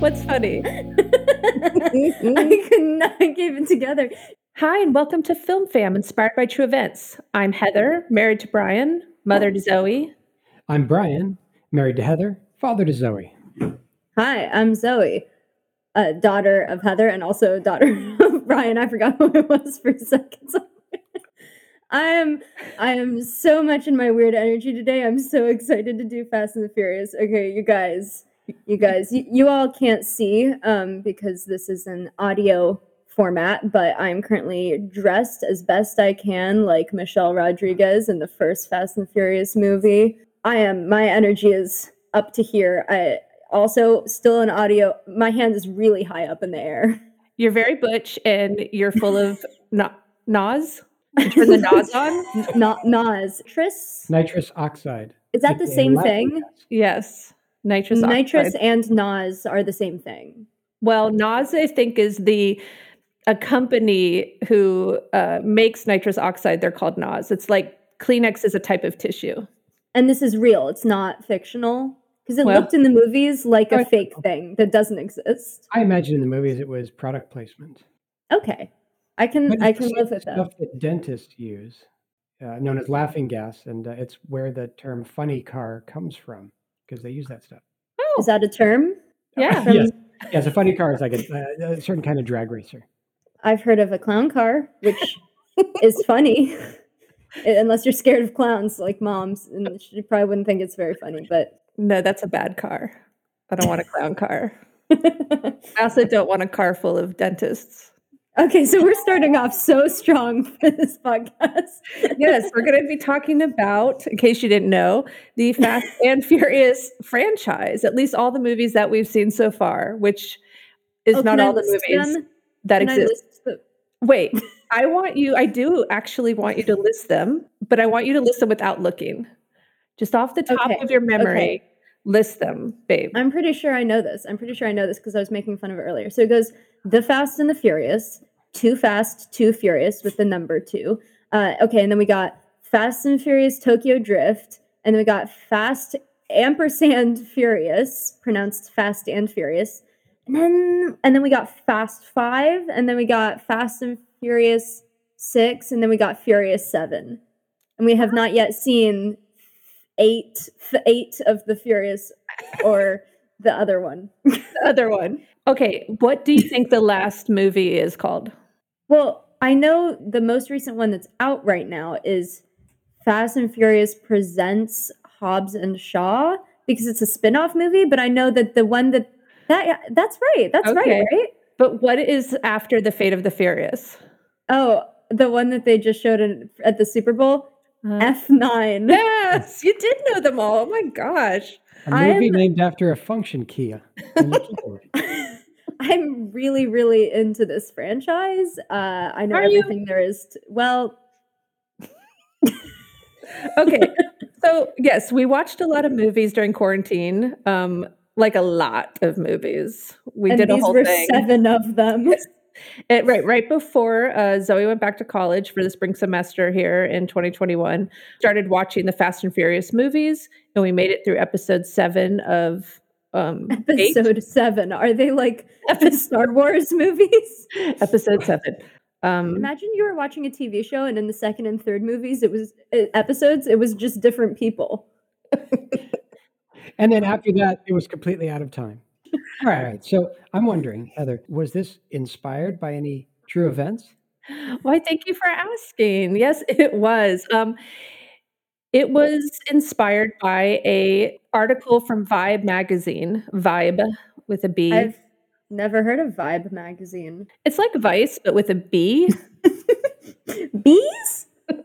What's funny? Mm-hmm. I could not keep it together. Hi, and welcome to Film Fam, inspired by true events. I'm Heather, married to Brian, mother to Zoe. I'm Brian, married to Heather, father to Zoe. Hi, I'm Zoe, daughter of Heather and also daughter of Brian. I forgot who it was for a second. I am I am so much in my weird energy today. I'm so excited to do Fast and the Furious. Okay, you guys, you guys, you, you all can't see um, because this is an audio format, but I'm currently dressed as best I can, like Michelle Rodriguez in the first Fast and Furious movie. I am. My energy is up to here. I also still in audio. My hand is really high up in the air. You're very butch and you're full of na- NOS. Turn the NOS on. Not NOS. Tris. Nitrous oxide. Is that the same laughing thing? gas. Yes, nitrous oxide. Nitrous and NOS are the same thing. Well, NOS, I think, is the a company who uh, makes nitrous oxide. They're called NOS. It's like Kleenex is a type of tissue. And this is real. It's not fictional. Because it Well- looked in the movies like a Oh, fake thing that doesn't exist. I imagine in the movies it was product placement. Okay. I can I can live with that. Stuff that dentists use, uh, known as laughing gas, and uh, it's where the term "funny car" comes from because they use that stuff. Oh, Is that a term? yeah. From- yes, yes. A funny car is like a, a certain kind of drag racer. I've heard of a clown car, which is funny. Unless you're scared of clowns like moms, and she probably wouldn't think it's very funny, but No, that's a bad car. I don't want a clown car. I also don't want a car full of dentists. Okay, so we're starting off so strong for this podcast. Yes, we're going to be talking about, in case you didn't know, the Fast and Furious franchise, at least all the movies that we've seen so far, which is Oh, not all the movies them? that Can exist. the- Wait, I want you, I do actually want you to list them, but I want you to list them without looking. Just off the top Okay, of your memory, okay. List them, babe. I'm pretty sure I know this. I'm pretty sure I know this because I was making fun of it earlier. So it goes The Fast and the Furious, Too Fast, Too Furious with the number two. Uh, okay, and then we got Fast and Furious Tokyo Drift, and then we got Fast ampersand Furious, pronounced Fast and Furious. And then and then we got Fast Five, and then we got Fast and Furious Six, and then we got Furious Seven. And we have not yet seen eight eight of the Furious or the other one. The other one. Okay, what do you think the last movie is called? Well, I know the most recent one that's out right now is Fast and Furious presents Hobbs and Shaw because it's a spin-off movie, but I know that the one that that that's right. That's Okay. right, right? But what is after the Fate of the Furious? Oh, the one that they just showed in, at the Super Bowl, F9. yes, you did know them all. Oh my gosh. A movie I'm- named after a function key on the keyboard. I'm really, really into this franchise. Uh, I know Are you? everything there is. To, well, Okay. so, yes, we watched a lot of movies during quarantine. Um, like a lot of movies. We and did a these whole were thing. seven of them. It, right, right before uh, Zoe went back to college for the spring semester here in 2021, started watching the Fast and Furious movies, and we made it through episode seven of um, eight. Episode seven. Are they like the Star Wars movies? episode seven. Um, Imagine you were watching a TV show, and in the second and third movies, it was uh, episodes. It was just different people. And then after that, it was completely out of time. All right. So I'm wondering, Heather, was this inspired by any true events? Why, thank you for asking. Yes, it was. Um, it was inspired by a article from Vibe magazine, Vibe with a B. I've never heard of Vibe magazine. it's like Vice, but with a B. Bees?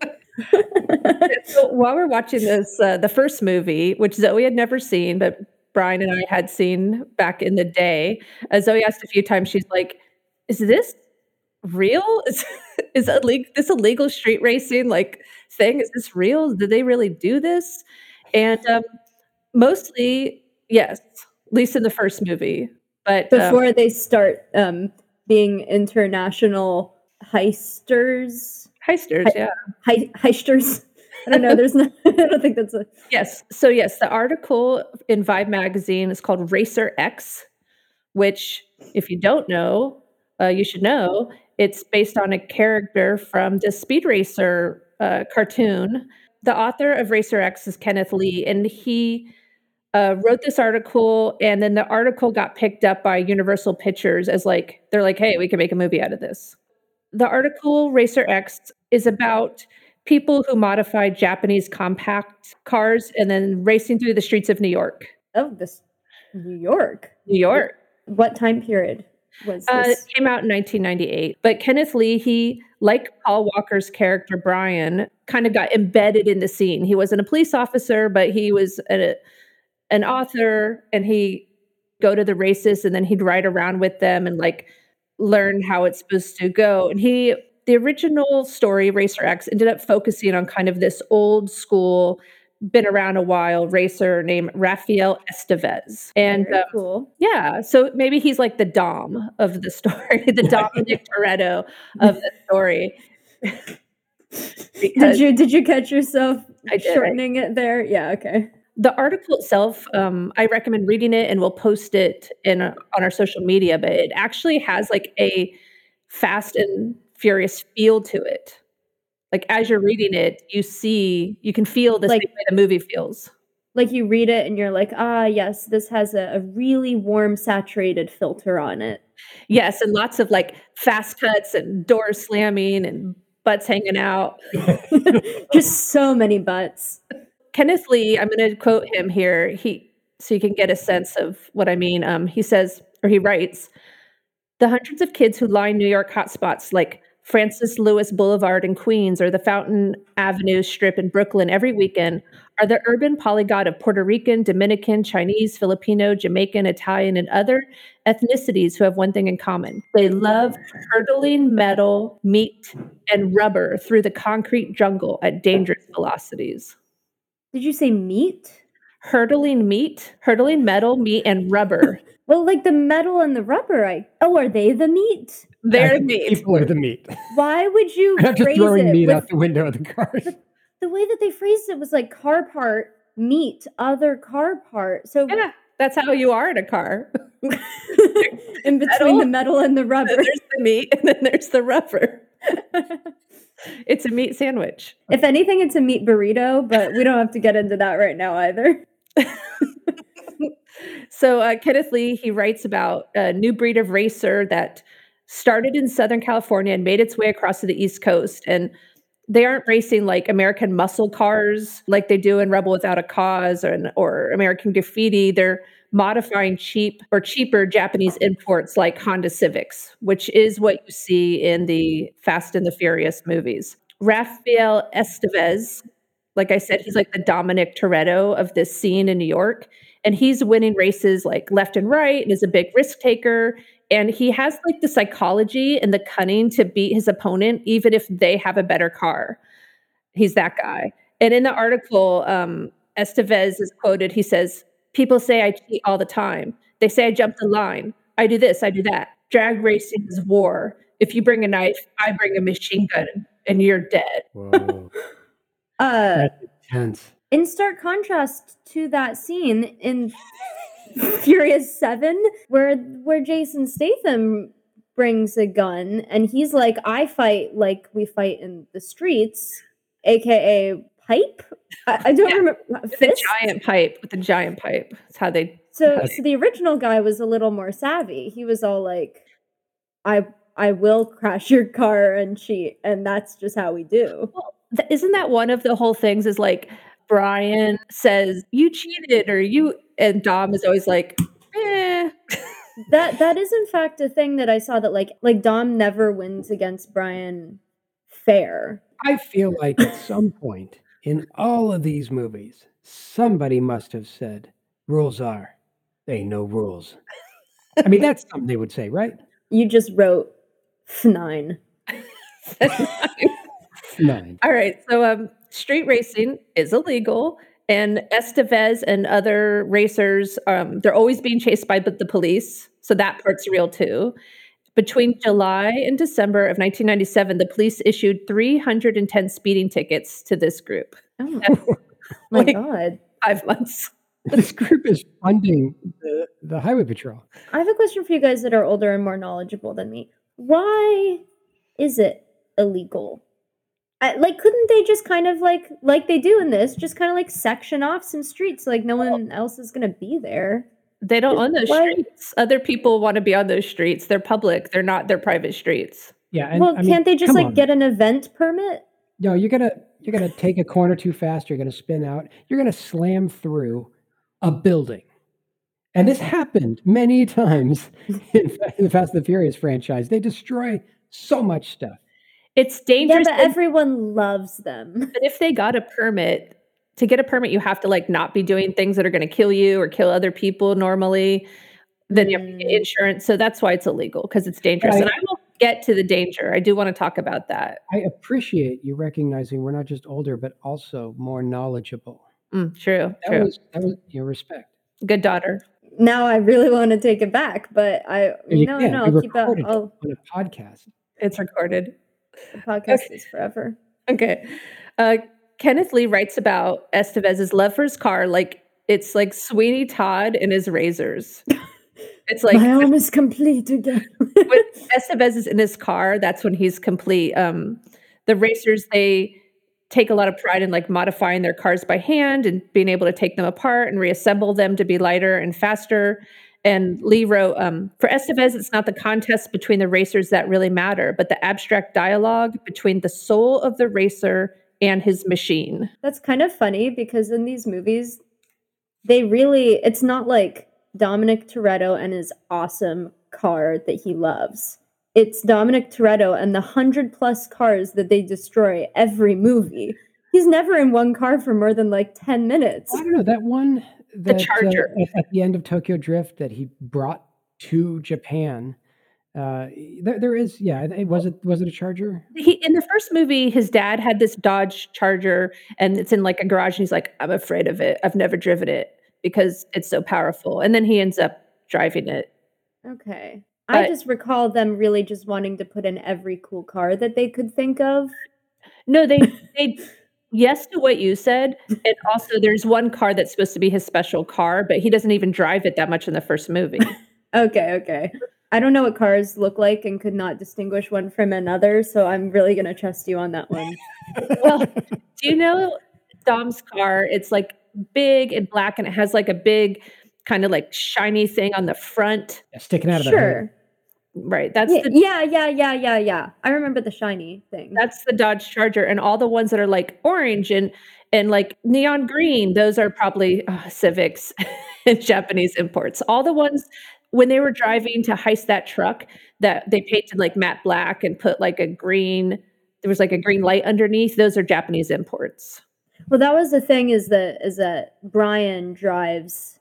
so while we're watching this, uh, the first movie, which Zoe had never seen, but Brian and I had seen back in the day, uh, Zoe asked a few times, she's like, "Is this real? Is, is illegal, this illegal street racing like thing? Is this real? Did they really do this?" And um, mostly, yes, at least in the first movie, But um, Before they start um, being international heisters, heisters, He- yeah. Hei- heisters. I don't know. There's no. I don't think that's a. Yes. So yes, the article in Vibe magazine is called Racer X, which, if you don't know, uh, you should know. It's based on a character from the Speed Racer uh, cartoon. The author of Racer X is Kenneth Li, and he uh, wrote this article. And then the article got picked up by Universal Pictures as like they're like, "Hey, we can make a movie out of this." The article Racer X is about people who modified Japanese compact cars and then racing through the streets of New York. Oh, this New York. New York. What time period was Uh, it this? came out in 1998. But Kenneth Li, he, like Paul Walker's character Brian, kind of got embedded in the scene. He wasn't a police officer, but he was a, an author and he go to the races and then he'd ride around with them and like learn how it's supposed to go. And he the original story, Racer X, ended up focusing on kind of this old school, been around a while racer named Rafael Estevez. And um, cool. yeah, so maybe he's like the Dom of the story, the Dominic Toretto of the story. Did you did you catch yourself shortening it there? Yeah. Okay. the article itself, um, I recommend reading it, and we'll post it in on our social media. But it actually has like a fast and furious feel to it. Like as you're reading it, you see, you can feel the Like- same way the movie feels. Like you read it and you're like, ah, yes, this has a, a really warm, saturated filter on it. Yes, and lots of like fast cuts and doors slamming and butts hanging out. Just so many butts. Kenneth Li, I'm going to quote him here. He so you can get a sense of what I mean. Um, he says, or he writes, the hundreds of kids who line New York hotspots like Francis Lewis Boulevard in Queens or the Fountain Avenue Strip in Brooklyn every weekend are the urban polyglot of Puerto Rican, Dominican, Chinese, Filipino, Jamaican, Italian, and other ethnicities who have one thing in common. They love hurtling metal, meat, and rubber through the concrete jungle at dangerous velocities Did you say meat? Hurtling meat, hurtling metal, meat, and rubber. Well, like the metal and the rubber. I oh, are they the meat? They're I think meat. People are the meat. Why would you We're not just throwing it meat with out the window of the cars. the way that they phrased it was like car part, meat, other car part. So Yeah, that's how you are in a car. in between Metal? the metal and the rubber. there's the meat, and then there's the rubber. It's a meat sandwich. if anything, it's a meat burrito, but we don't have to get into that right now either. So uh, Kenneth Li, he writes about a new breed of racer that started in Southern California and made its way across to the East Coast. And they aren't racing like American muscle cars like they do in Rebel Without a Cause or, or American Graffiti. They're modifying cheap or cheaper Japanese imports like Honda Civics, which is what you see in the Fast and the Furious movies. Rafael Estevez, like I said, he's like the Dominic Toretto of this scene in New York. And he's winning races like left and right and is a big risk taker. And he has like the psychology and the cunning to beat his opponent, even if they have a better car. He's that guy. And in the article, um, Estevez is quoted. He says, People say I cheat all the time. They say I jump the line. I do this, I do that. Drag racing is war. If you bring a knife, I bring a machine gun, and you're dead. Whoa, Uh, that's intense. in stark contrast to that scene in Furious Seven, where where Jason Statham brings a gun and he's like, "I fight like we fight in the streets," aka pipe. I, I don't Yeah, remember With a giant pipe. With a giant pipe. That's how they. So, Yeah. so the original guy was a little more savvy. He was all like, "I I will crash your car and cheat, and that's just how we do." Well, th- isn't that one of the whole things? Is like Brian says you cheated or you, and Dom is always like, eh. That that is in fact a thing that I saw that like like Dom never wins against Brian fair. I feel like at some point in all of these movies, somebody must have said, rules are, they ain't no rules. I mean, that's something they would say, right? You just wrote F9. Nine. All right. So, um, street racing is illegal, and Estevez and other racers, um, they're always being chased by the police, so that part's real too. Between July and December of 1997, the police issued 310 speeding tickets to this group. Oh That's my like god. 5 months. This group is funding the, the highway patrol. I have a question for you guys that are older and more knowledgeable than me. Why is it illegal? I, like, couldn't they just kind of like, like they do in this, just kind of like section off some streets, like no one else is gonna be there? They don't own those Why- streets. Other people want to be on those streets. They're public. They're not their private streets. Yeah, and well, I mean, can't they just like on. get an event permit? No, you're gonna you're gonna take a corner too fast. You're gonna spin out. You're gonna slam through a building, and this happened many times in, in the Fast and the Furious franchise. They destroy so much stuff. It's dangerous. Yeah, dangerous. but and- everyone loves them. But if they got a permit, to get a permit, you have to like not be doing things that are going to kill you or kill other people normally. Then you have to get Mm. insurance. So that's why it's illegal because it's dangerous. I- and I will get to the danger. I do want to talk about that. I appreciate you recognizing we're not just older, but also more knowledgeable. Mm, true. That True. was that was your respect. Good daughter. Now I really want to take it back, but I You no can't. no I'll keep that. Oh, on a podcast. It's recorded. The podcast is forever. Okay. Uh, Kenneth Li writes about Estevez's love for his car like it's like Sweeney Todd and his razors. It's like My arm is complete again. when Estevez is in his car, that's when he's complete. Um, the racers they take a lot of pride in like modifying their cars by hand and being able to take them apart and reassemble them to be lighter and faster. And Li wrote, um, for Estevez, it's not the contest between the racers that really matter, but the abstract dialogue between the soul of the racer and his machine. That's kind of funny because in these movies, they really, it's not like Dominic Toretto and his awesome car that he loves. It's Dominic Toretto and the hundred plus cars that they destroy every movie. He's never in one car for more than like 10 minutes. I don't know that one. That, uh, Charger. at, at the end of Tokyo Drift that he brought to Japan. Uh, there, there is, yeah. It was it was it a Charger? he in the first movie his dad had this dodge charger and it's in like a garage and he's like i'm afraid of it i've never driven it because it's so powerful and then he ends up driving it Okay. I just recall them really just wanting to put in every cool car that they could think of. no they they yes to what you said mm-hmm. and also there's one car that's supposed to be his special car but he doesn't even drive it that much in the first movie Okay, okay. I don't know what cars look like and could not distinguish one from another, so I'm really going to trust you on that one. well do you know dom's car it's like big and black and it has like a big kind of like shiny thing on the front Yeah, sticking out of the. Sure. Right that's Yeah, the yeah, yeah, yeah, yeah, yeah. I remember the shiny thing. That's the Dodge Charger, and all the ones that are like orange and and like neon green, those are probably uh, Civics and Japanese imports. All the ones when they were driving to heist that truck that they painted like matte black and put like a green. There was like a green light underneath. Those are Japanese imports. Well, that was the thing is that is that Brian drives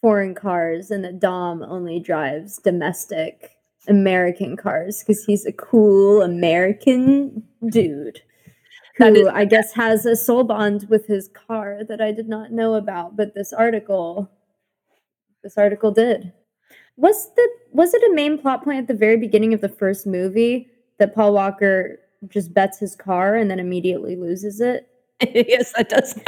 foreign cars and that Dom only drives domestic American cars because he's a cool American dude who is I guess has a soul bond with his car that I did not know about, but this article this article did. Was the was it a main plot point at the very beginning of the first movie that Paul Walker just bets his car and then immediately loses it? yes, that does.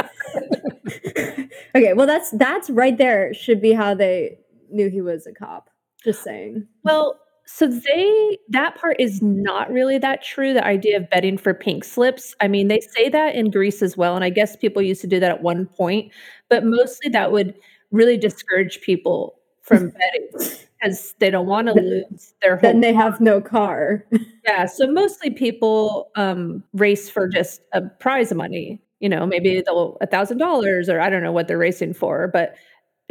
okay, well that's that's right there should be how they knew he was a cop. Just saying. Well, so they that part is not really that true. The idea of betting for pink slips. I mean, they say that in Grease as well, and I guess people used to do that at one point, but mostly that would really discourage people from betting because they don't want to lose their whole. Then they have no car. yeah, so mostly people um, race for just a prize money. You know, maybe they'll a thousand dollars, or I don't know what they're racing for, but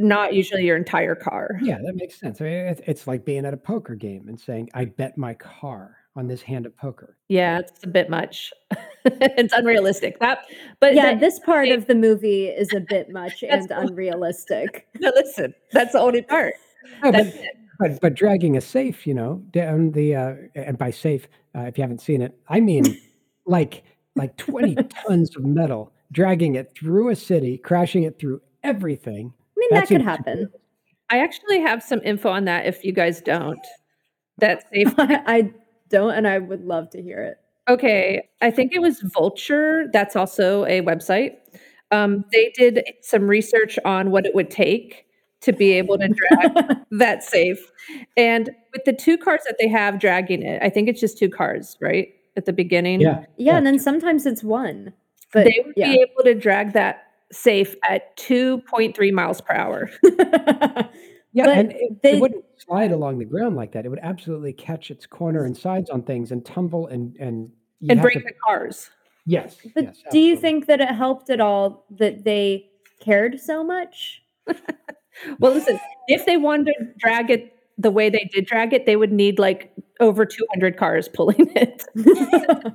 not usually your entire car. Yeah, that makes sense. I mean, it's, it's like being at a poker game and saying, "I bet my car on this hand of poker." Yeah, it's a bit much. it's unrealistic. That, but yeah, that- this part they- of the movie is a bit much That's and unrealistic. no, listen, that's the only part. No, but, but but dragging a safe, you know, down the uh, and by safe, uh, if you haven't seen it, I mean like like twenty tons of metal dragging it through a city, crashing it through everything. I mean, That that could happen. I actually have some info on that if you guys don't. That safe I don't, and I would love to hear it. Okay, I think it was Vulture. That's also a website. Um, they did some research on what it would take to be able to drag that safe. And with the two cars that they have dragging it, I think it's just two cars, right? At the beginning. Yeah. Yeah, and then sometimes it's one. But they would yeah. be able to drag that safe at 2.3 miles per hour. Yeah, But and it, they- it wouldn't slide along the ground like that. It would absolutely catch its corner and sides on things and tumble and and and break to- the cars. yes. But yes, do you think that it helped at all that they cared so much? Well, listen, if they wanted to drag it the way they did drag it, they would need like over 200 cars pulling it.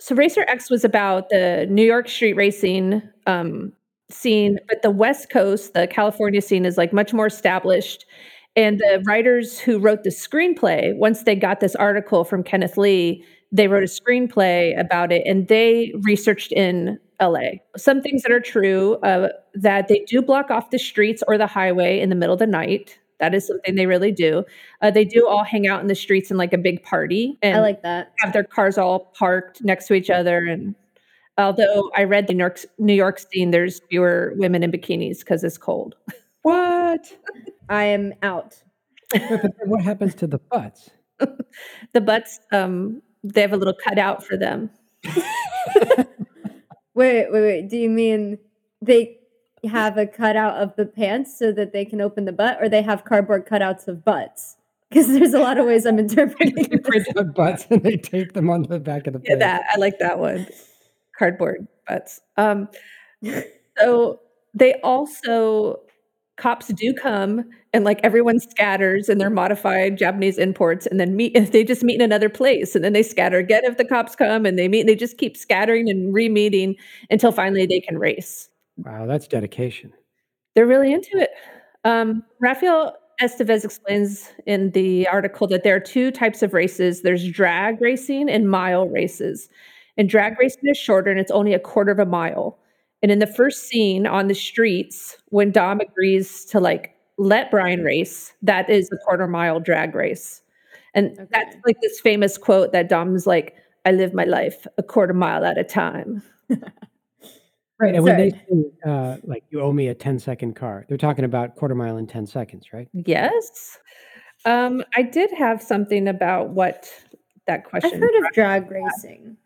So Racer X was about the New York street racing um, scene, but the West Coast, the California scene, is like much more established. And the writers who wrote the screenplay, once they got this article from Kenneth Li, they wrote a screenplay about it, and they researched in LA. Some things that are true uh, that they do block off the streets or the highway in the middle of the night. That is something they really do. Uh, they do all hang out in the streets in like a big party, and I like that. have their cars all parked next to each other. And although I read the New York, New York scene, there's fewer women in bikinis because it's cold. what? I am out. But, but then what happens to the butts? The butts, um, they have a little cutout for them. Wait, wait, wait. Do you mean they have a cutout of the pants so that they can open the butt, or they have cardboard cutouts of butts? Because there's a lot of ways I'm interpreting they print out butts and they tape them onto the back of the Yeah, pants. that I like that one. Cardboard butts. Um, so they also cops do come and like everyone scatters and they're modified Japanese imports and then meet they just meet in another place and then they scatter again if the cops come and they meet and they just keep scattering and re-meeting until finally they can race. Wow, that's dedication. They're really into it. Um, Rafael Estevez explains in the article that there are two types of races there's drag racing and mile races. And drag racing is shorter and it's only a quarter of a mile. And in the first scene on the streets, when Dom agrees to like let Brian race, that is a quarter mile drag race. And that's like this famous quote that Dom's like, I live my life a quarter mile at a time. Right. And when they Sorry. say, uh, like, you owe me a 10 second car, they're talking about quarter mile in 10 seconds, right? Yes. Um, I did have something about what that question. I've heard of drag racing.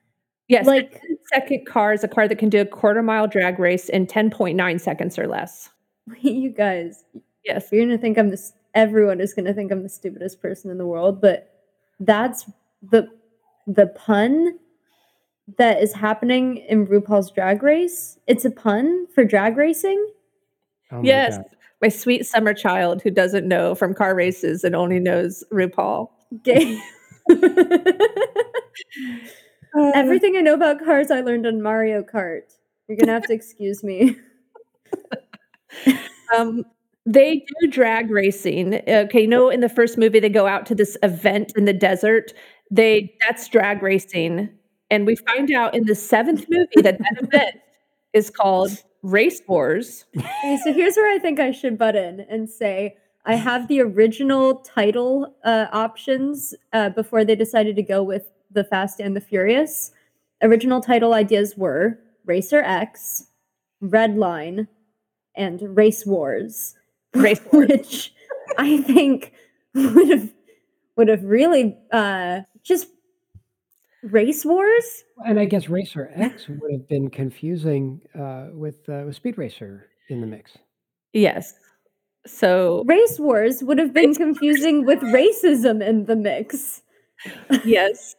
yes, like- like second car is a car that can do a quarter mile drag race in 10.9 seconds or less. you guys, Yes. you're gonna think I'm this. Everyone is gonna think I'm the stupidest person in the world, but that's the the pun that is happening in RuPaul's Drag Race. It's a pun for drag racing. Oh my yes. God. My sweet summer child who doesn't know from car races and only knows RuPaul. Gay. Uh, Everything I know about cars, I learned on Mario Kart. You're gonna have to excuse me. Um, they do drag racing. Okay, you know, in the first movie, they go out to this event in the desert. They that's drag racing, and we find out in the seventh movie that that event is called Race Wars. Okay, so here's where I think I should butt in and say I have the original title uh, options uh, before they decided to go with the Fast and the Furious. Original title ideas were Racer X, Red Line, and Race Wars. Race Wars. which I think would have would have really uh, just Race Wars. And I guess Racer X would have been confusing uh, with, uh, with Speed Racer in the mix. Yes. So Race Wars would have been confusing with racism in the mix. yes.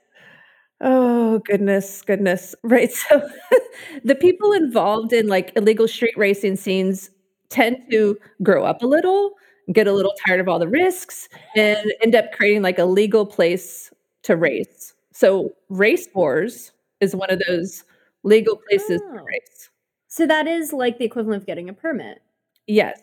Oh goodness, goodness. Right. So the people involved in like illegal street racing scenes tend to grow up a little, get a little tired of all the risks, and end up creating like a legal place to race. So race wars is one of those legal places to Oh. race. So that is like the equivalent of getting a permit. Yes.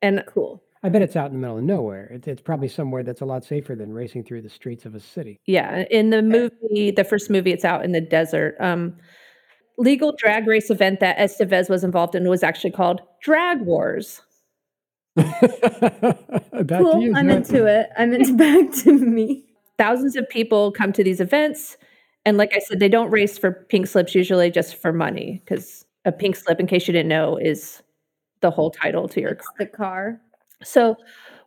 And Cool. I bet it's out in the middle of nowhere. It's, it's probably somewhere that's a lot safer than racing through the streets of a city. Yeah, in the movie, the first movie, it's out in the desert. Um, legal drag race event that Estevez was involved in was actually called Drag Wars. cool. I'm into it. I'm into back to me. Thousands of people come to these events. And like I said, they don't race for pink slips usually just for money because a pink slip, in case you didn't know, is the whole title to your car. The car. So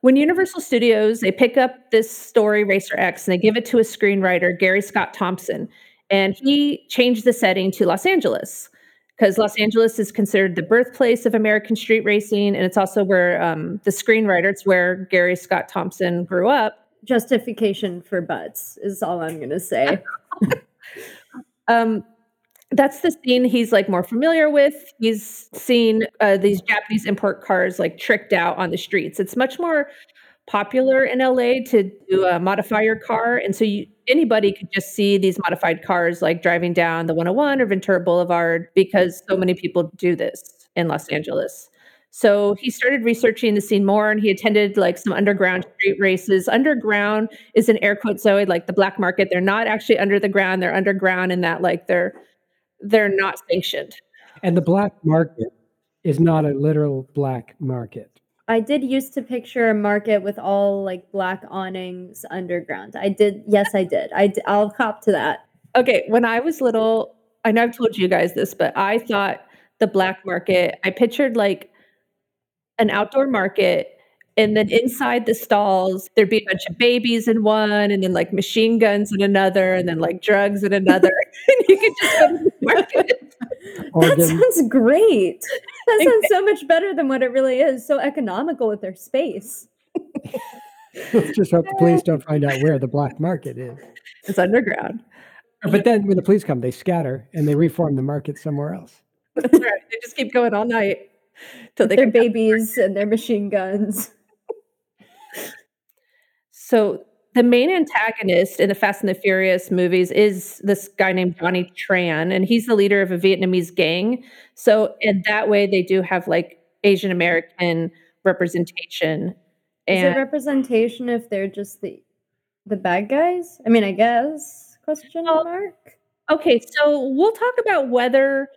when Universal Studios, they pick up this story, Racer X, and they give it to a screenwriter, Gary Scott Thompson, and he changed the setting to Los Angeles because Los Angeles is considered the birthplace of American street racing, and it's also where um, the screenwriter, it's where Gary Scott Thompson grew up. Justification for butts is all I'm going to say. um, that's the scene he's like more familiar with. He's seen uh, these Japanese import cars like tricked out on the streets. It's much more popular in LA to do a modify your car, and so you, anybody could just see these modified cars like driving down the 101 or Ventura Boulevard because so many people do this in Los Angeles. So he started researching the scene more and he attended like some underground street races. Underground is an air quote Zoe, like the black market. They're not actually under the ground, they're underground in that like they're they're not sanctioned. And the black market is not a literal black market. I did used to picture a market with all like black awnings underground. I did. Yes, I did. I d- I'll cop to that. Okay, when I was little, I know I've told you guys this, but I thought the black market, I pictured like an outdoor market and then inside the stalls there'd be a bunch of babies in one and then like machine guns in another and then like drugs in another and you could just go to the market. That sounds great. That sounds so much better than what it really is so economical with their space. Let's just hope the police don't find out where the black market is. It's underground. But then when the police come they scatter and they reform the market somewhere else. That's right. They just keep going all night till they their babies and their machine guns so the main antagonist in the Fast and the Furious movies is this guy named Johnny Tran, and he's the leader of a Vietnamese gang. So in that way, they do have like Asian American representation. And is it representation if they're just the the bad guys? I mean, I guess question mark. Okay, so we'll talk about whether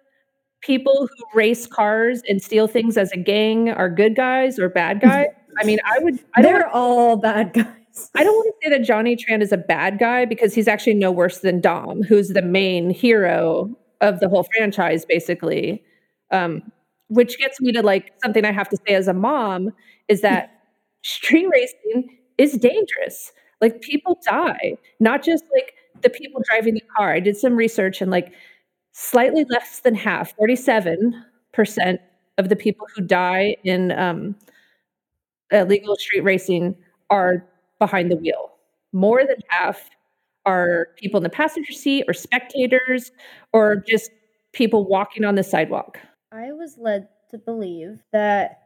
people who race cars and steal things as a gang are good guys or bad guys. I mean, I would. I They're all bad guys. I don't want to say that Johnny Tran is a bad guy because he's actually no worse than Dom, who's the main hero of the whole franchise, basically. Um, which gets me to like something I have to say as a mom is that street racing is dangerous. Like people die, not just like the people driving the car. I did some research and like slightly less than half, 47% of the people who die in um, illegal street racing are behind the wheel. More than half are people in the passenger seat or spectators or just people walking on the sidewalk. I was led to believe that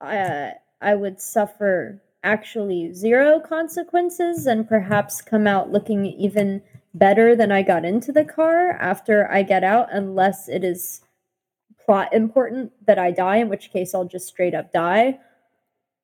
uh, I would suffer actually zero consequences and perhaps come out looking even better than I got into the car after I get out, unless it is plot important that I die, in which case I'll just straight up die.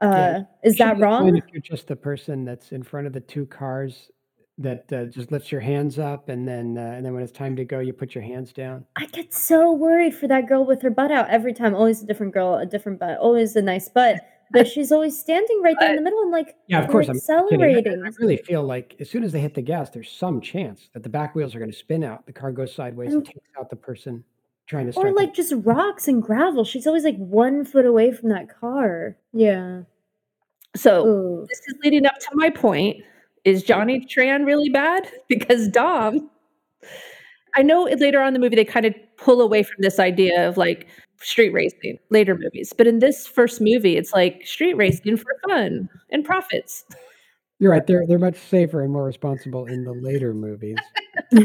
Uh, yeah. Is that wrong? If you're just the person that's in front of the two cars that uh, just lifts your hands up, and then uh, and then when it's time to go, you put your hands down. I get so worried for that girl with her butt out every time. Always a different girl, a different butt, always a nice butt. But she's always standing right there in the middle and like yeah, of course, accelerating. I, I, really feel like as soon as they hit the gas, there's some chance that the back wheels are going to spin out. The car goes sideways and, and takes out the person trying to start. Or like the- just rocks and gravel. She's always like one foot away from that car. Yeah. So Ooh. this is leading up to my point. Is Johnny Tran really bad? Because Dom, I know later on in the movie they kind of pull away from this idea of like street racing later movies, but in this first movie, it's like street racing for fun and profits. You're right. They're they're much safer and more responsible in the later movies. I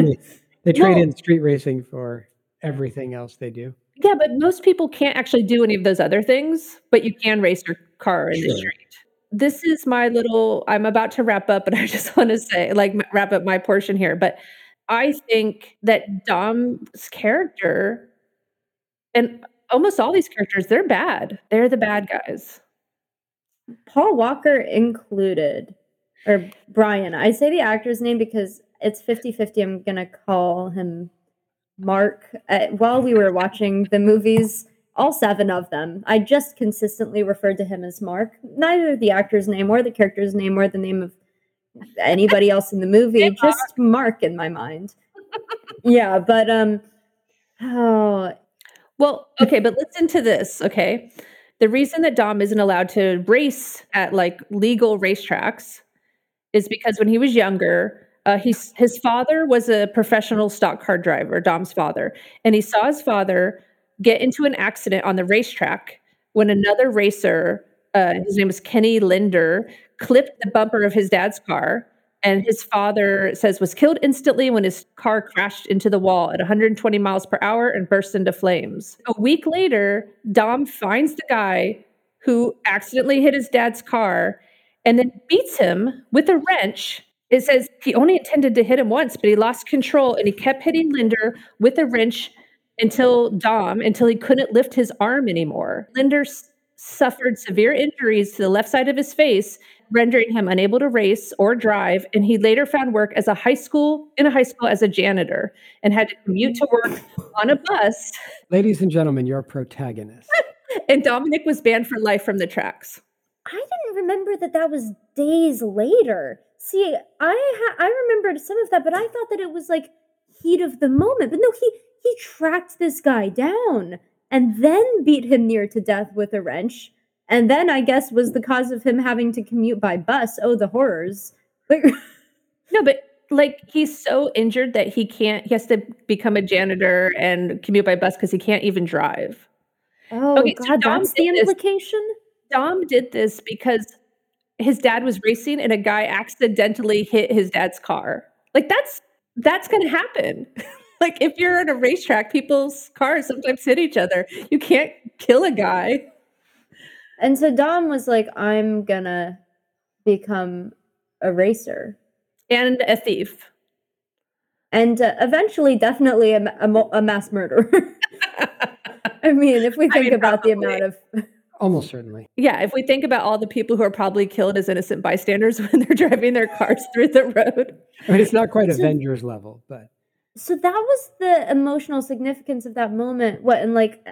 mean, they trade well, in street racing for everything else they do. Yeah, but most people can't actually do any of those other things, but you can race your car in sure. the street. This is my little I'm about to wrap up, but I just want to say like wrap up my portion here, but I think that Dom's character and almost all these characters they're bad. They're the bad guys. Paul Walker included or Brian. I say the actor's name because it's 50-50 I'm going to call him Mark uh, while we were watching the movies, all seven of them. I just consistently referred to him as Mark. Neither the actor's name or the character's name or the name of anybody else in the movie, Hey, just Mark in my mind. yeah, but um oh Well, okay, but listen to this, okay? The reason that Dom isn't allowed to race at like legal racetracks is because when he was younger, uh, he's, his father was a professional stock car driver, Dom's father, and he saw his father get into an accident on the racetrack when another racer, uh, his name was Kenny Linder, clipped the bumper of his dad's car. And his father says was killed instantly when his car crashed into the wall at 120 miles per hour and burst into flames. A week later, Dom finds the guy who accidentally hit his dad's car and then beats him with a wrench. It says he only intended to hit him once, but he lost control and he kept hitting Linder with a wrench until Dom, until he couldn't lift his arm anymore. Linder suffered severe injuries to the left side of his face, rendering him unable to race or drive. And he later found work as a high school in a high school as a janitor and had to commute to work on a bus. Ladies and gentlemen, your protagonist. And Dominic was banned for life from the tracks. I didn't remember that that was days later. See, I ha- I remembered some of that, but I thought that it was like heat of the moment. But no, he he tracked this guy down and then beat him near to death with a wrench. And then I guess was the cause of him having to commute by bus. Oh, the horrors. Like, No, but like he's so injured that he can't, he has to become a janitor and commute by bus because he can't even drive. oh Okay, so god, Dom that's the did this- implication? Dom did this because his dad was racing and a guy accidentally hit his dad's car. Like that's that's gonna happen. like if you're on a racetrack, people's cars sometimes hit each other. You can't kill a guy. And so Dom was like, I'm gonna become a racer. And a thief. and uh, eventually definitely a, a, a mass murderer i mean if we I think mean, about the amount of Almost certainly. Yeah, if we think about all the people who are probably killed as innocent bystanders when they're driving their cars through the road. I mean, it's not quite So- Avengers level, but so that was the emotional significance of that moment what and like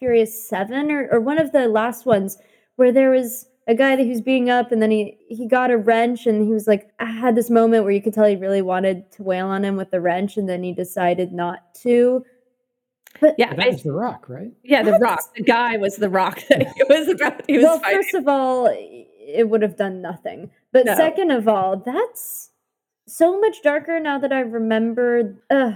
furious seven or, or one of the last ones where there was a guy that he was beating up and then he he got a wrench and he was like i had this moment where you could tell he really wanted to wail on him with the wrench and then he decided not to but Yeah, that I- was The Rock, right? yeah, the rock. The guy was the rock that it was about. He was well, fighting. first of all, it would have done nothing. But No. second of all, that's so much darker now that I remember. Ugh.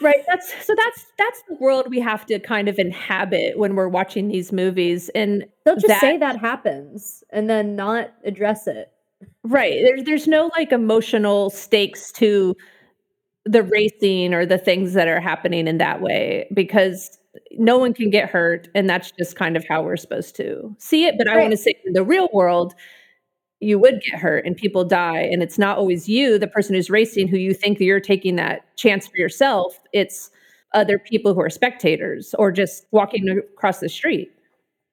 Right that's so that's that's the world we have to kind of inhabit when we're watching these movies and They'll just That- say that happens and then not address it. right there's there's no like emotional stakes to the racing or the things that are happening in that way because no one can get hurt and that's just kind of how we're supposed to see it but i want to say in the real world you would get hurt and people die and it's not always you the person who's racing who you think that you're taking that chance for yourself it's other people who are spectators or just walking across the street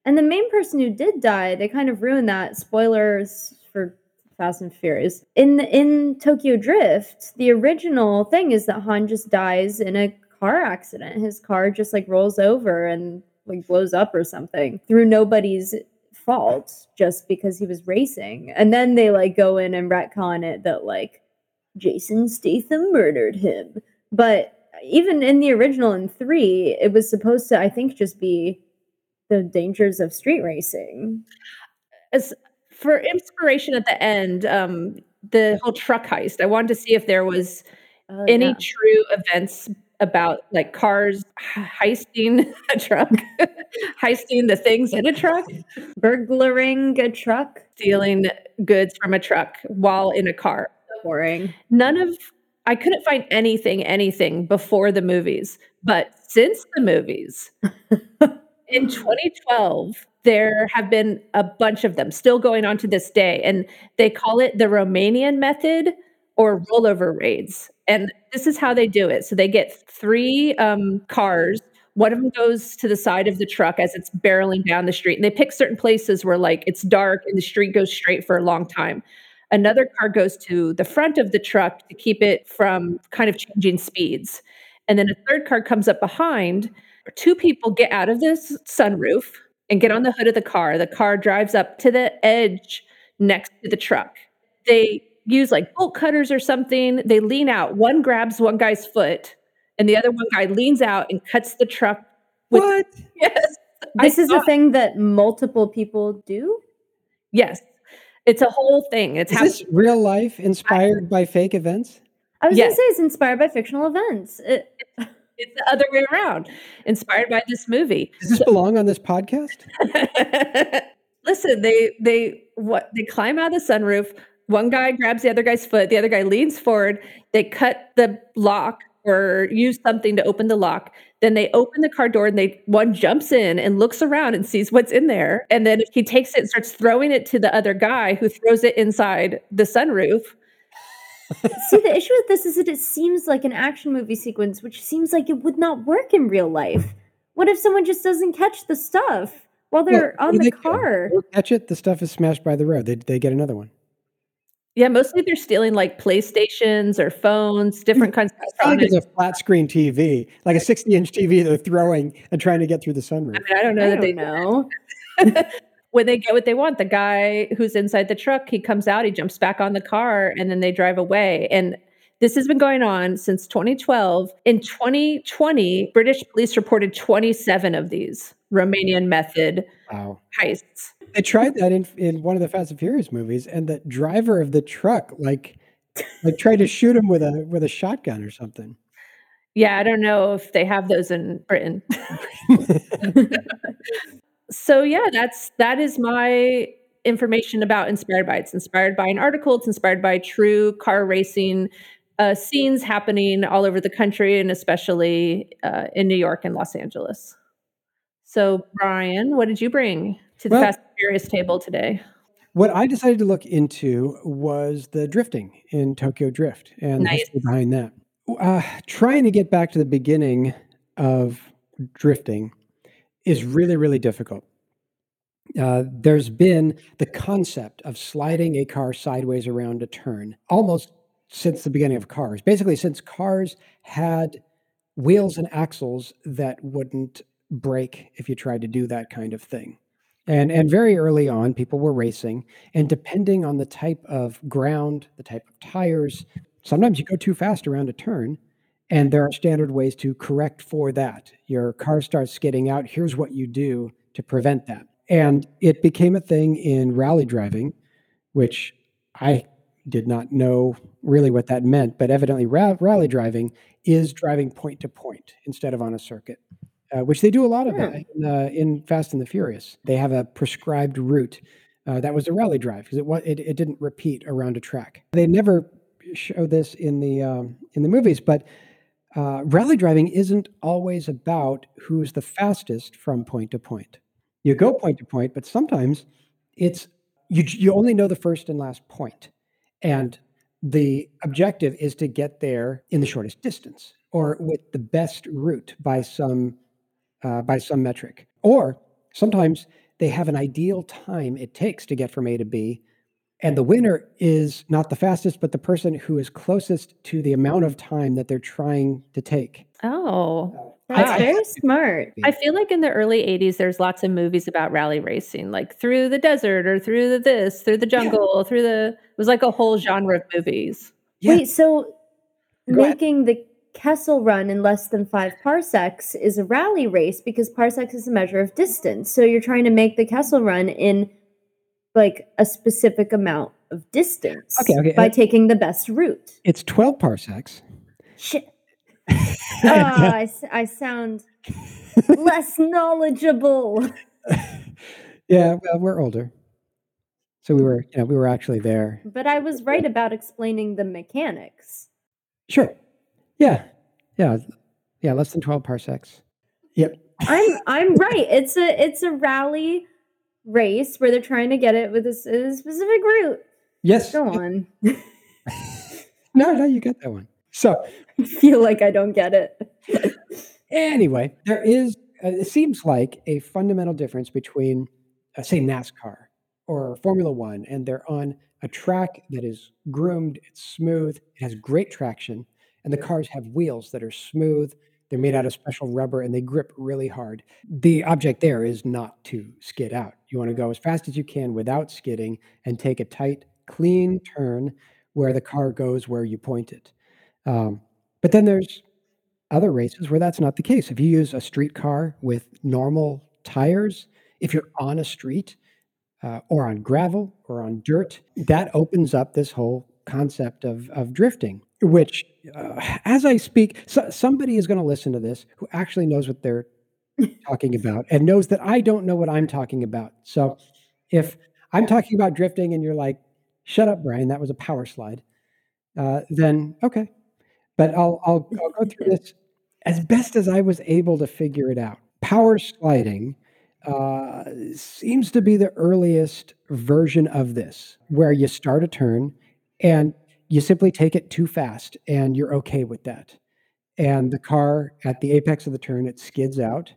And the main person who did die, they kind of ruined that. Spoilers for Fast and Furious. In in Tokyo Drift, the original thing is that Han just dies in a car accident. His car just like rolls over and like blows up or something through nobody's fault just because he was racing. And then they like go in and retcon it that like Jason Statham murdered him. But even in the original in 3, it was supposed to I think just be the dangers of street racing. as for inspiration at the end um the whole truck heist i wanted to see if there was Oh, any yeah. true events about like cars heisting a truck heisting the things in a truck burglaring a truck. stealing goods from a truck while in a car Boring. none of i couldn't find anything anything before the movies but since the movies in 2012 there have been a bunch of them still going on to this day and they call it the romanian method or rollover raids and this is how they do it so they get three um, cars one of them goes to the side of the truck as it's barreling down the street and they pick certain places where like it's dark and the street goes straight for a long time another car goes to the front of the truck to keep it from kind of changing speeds and then a third car comes up behind. Two people get out of this sunroof and get on the hood of the car. The car drives up to the edge next to the truck. They use like bolt cutters or something. They lean out. One grabs one guy's foot, and the other one guy leans out and cuts the truck. With, What? Yes. This I is saw a thing that multiple people do. Yes. It's a whole thing. It's Is how this real life inspired by fake events? I was Yes. gonna say it's inspired by fictional events. It, it's the other way around. Inspired by this movie. Does this belong on this podcast? Listen, they they what they climb out of the sunroof. One guy grabs the other guy's foot. The other guy leans forward. They cut the lock or use something to open the lock. Then they open the car door and they one jumps in and looks around and sees what's in there. And then he takes it and starts throwing it to the other guy who throws it inside the sunroof. see, the issue with this is that it seems like an action movie sequence, which seems like it would not work in real life. What if someone just doesn't catch the stuff while they're Well, on the can. car? Catch it. The stuff is smashed by the road. They, they get another one. Yeah, mostly they're stealing like PlayStations or phones, different kinds of It's not like electronics. it's a flat screen TV, like a 60 inch TV they're throwing and trying to get through the sunroof. I mean, I don't know I that don't they know. when they get what they want, the guy who's inside the truck, he comes out, he jumps back on the car, and then they drive away. And this has been going on since 2012. In 2020, British police reported 27 of these Romanian method Wow. heists. They tried that in, in one of the Fast and Furious movies, and the driver of the truck like like tried to shoot him with a with a shotgun or something. Yeah, I don't know if they have those in Britain. so yeah, that's that is my information about inspired by. It's inspired by an article. It's inspired by true car racing uh, scenes happening all over the country, and especially uh, in New York and Los Angeles. So, Brian, what did you bring to the Well- Fast and Furious table today? What I decided to look into was the drifting in Tokyo Drift and the Nice. behind that. Uh, trying to get back to the beginning of drifting is really, really difficult. Uh, there's been the concept of sliding a car sideways around a turn almost since the beginning of cars. Basically, since cars had wheels and axles that wouldn't break if you tried to do that kind of thing. And and very early on, people were racing, and depending on the type of ground, the type of tires, sometimes you go too fast around a turn, and there are standard ways to correct for that. Your car starts skidding out. Here's what you do to prevent that. And it became a thing in rally driving, which I did not know really what that meant, but evidently ra- rally driving is driving point to point instead of on a circuit uh, which they do a lot of that in, uh, in Fast and the Furious. They have a prescribed route uh, that was a rally drive because it, it it didn't repeat around a track. They never show this in the um, in the movies, but uh, rally driving isn't always about who's the fastest from point to point. You go point to point, but sometimes it's you you only know the first and last point, and the objective is to get there in the shortest distance or with the best route by some uh, by some metric. Or sometimes they have an ideal time it takes to get from A to B, and the winner is not the fastest, but the person who is closest to the amount of time that they're trying to take. Oh, That's I- very smart. I feel like in the early 80s, there's lots of movies about rally racing, like through the desert or through the this, through the jungle, through the, it was like a whole genre of movies. Yeah. Wait, so Go ahead. making the Kessel run in less than five parsecs is a rally race because parsecs is a measure of distance. So you're trying to make the Kessel run in like a specific amount of distance Okay, okay, by uh, taking the best route. It's 12 parsecs. Shit. Ah, I sound less knowledgeable. Yeah, well, we're older. So we were, you know, we were actually there. But I was right about explaining the mechanics. Sure. Yeah. Yeah. Yeah, less than 12 parsecs. Yep. I'm I'm right. It's a it's a rally race where they're trying to get it with a specific route. Yes. Go on. No, no, you get that one. So I feel like I don't get it. Anyway, there is, uh, it seems like a fundamental difference between, uh, say, NASCAR or Formula One, and they're on a track that is groomed, it's smooth, it has great traction, and the cars have wheels that are smooth. They're made out of special rubber and they grip really hard. The object there is not to skid out. You want to go as fast as you can without skidding and take a tight, clean turn where the car goes where you point it. Um, but then there's other races where that's not the case. If you use a street car with normal tires, if you're on a street uh, or on gravel or on dirt, that opens up this whole concept of, of drifting, which, uh, as I speak, so, somebody is going to listen to this who actually knows what they're talking about and knows that I don't know what I'm talking about. So if I'm talking about drifting and you're like, shut up, Brian, that was a power slide, uh, then okay. But I'll, I'll, I'll go through this as best as I was able to figure it out. Power sliding uh, seems to be the earliest version of this, where you start a turn and you simply take it too fast and you're okay with that. And the car at the apex of the turn, it skids out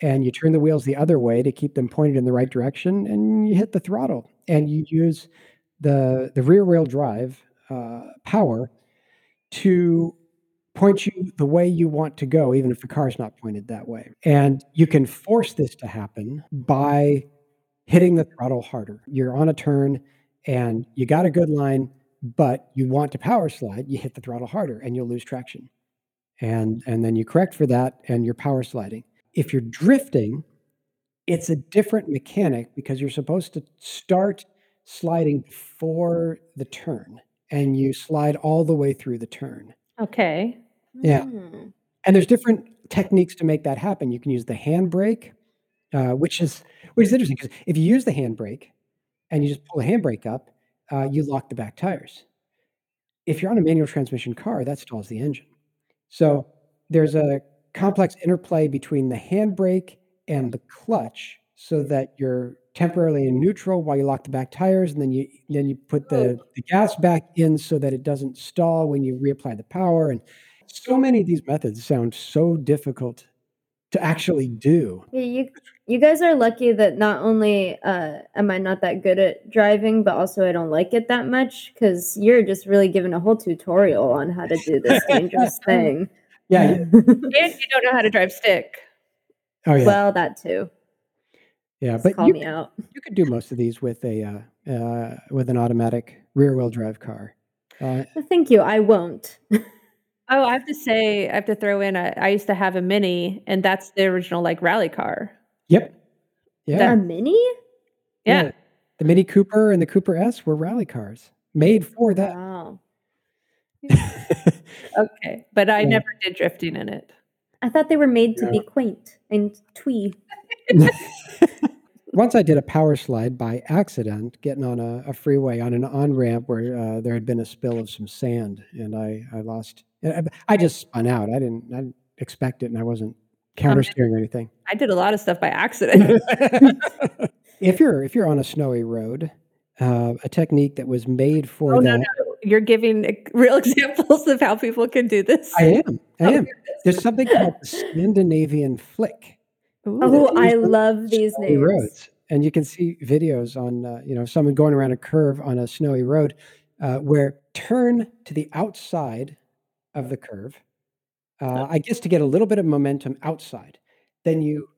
and you turn the wheels the other way to keep them pointed in the right direction and you hit the throttle and you use the, the rear wheel drive uh, power to point you the way you want to go, even if the car is not pointed that way. And you can force this to happen by hitting the throttle harder. You're on a turn and you got a good line, but you want to power slide, you hit the throttle harder and you'll lose traction. And and then you correct for that and you're power sliding. If you're drifting, it's a different mechanic because you're supposed to start sliding before the turn and you slide all the way through the turn. Okay. Yeah. Mm. And there's different techniques to make that happen. You can use the handbrake, uh, which is which is interesting because if you use the handbrake and you just pull the handbrake up, uh, you lock the back tires. If you're on a manual transmission car, that stalls the engine. So there's a complex interplay between the handbrake and the clutch so that you're temporarily in neutral while you lock the back tires and then you then you put the, the gas back in so that it doesn't stall when you reapply the power and so many of these methods sound so difficult to actually do. Yeah, you you guys are lucky that not only uh, am I not that good at driving, but also I don't like it that much because you're just really giving a whole tutorial on how to do this dangerous thing. Yeah. And you don't know how to drive stick. Oh yeah. Well, that too. Yeah, but call you me could, out. you could do most of these with a uh, uh, with an automatic rear wheel drive car. Uh, Well, thank you. I won't. Oh, I have to say, I have to throw in. I used to have a mini, and that's the original like rally car. yep. Yeah. A mini? Yeah. The Mini Cooper and the Cooper S were rally cars made for that. Wow. Okay, but I Yeah. never did drifting in it. I thought they were made to Yeah. be quaint and twee. Once I did a power slide by accident, getting on a, a freeway on an on ramp where uh, there had been a spill of some sand, and I I lost. I I just spun out. I didn't I didn't expect it, and I wasn't counter steering or anything. I did a lot of stuff by accident. if you're if you're on a snowy road, uh, a technique that was made for oh that. no, no, you're giving real examples of how people can do this. I am. I Oh, am. There's something called the Scandinavian flick. Oh, These I love these names. roads, and you can see videos on uh, you know someone going around a curve on a snowy road, uh, where turn to the outside of the curve. Uh, I guess to get a little bit of momentum outside, then you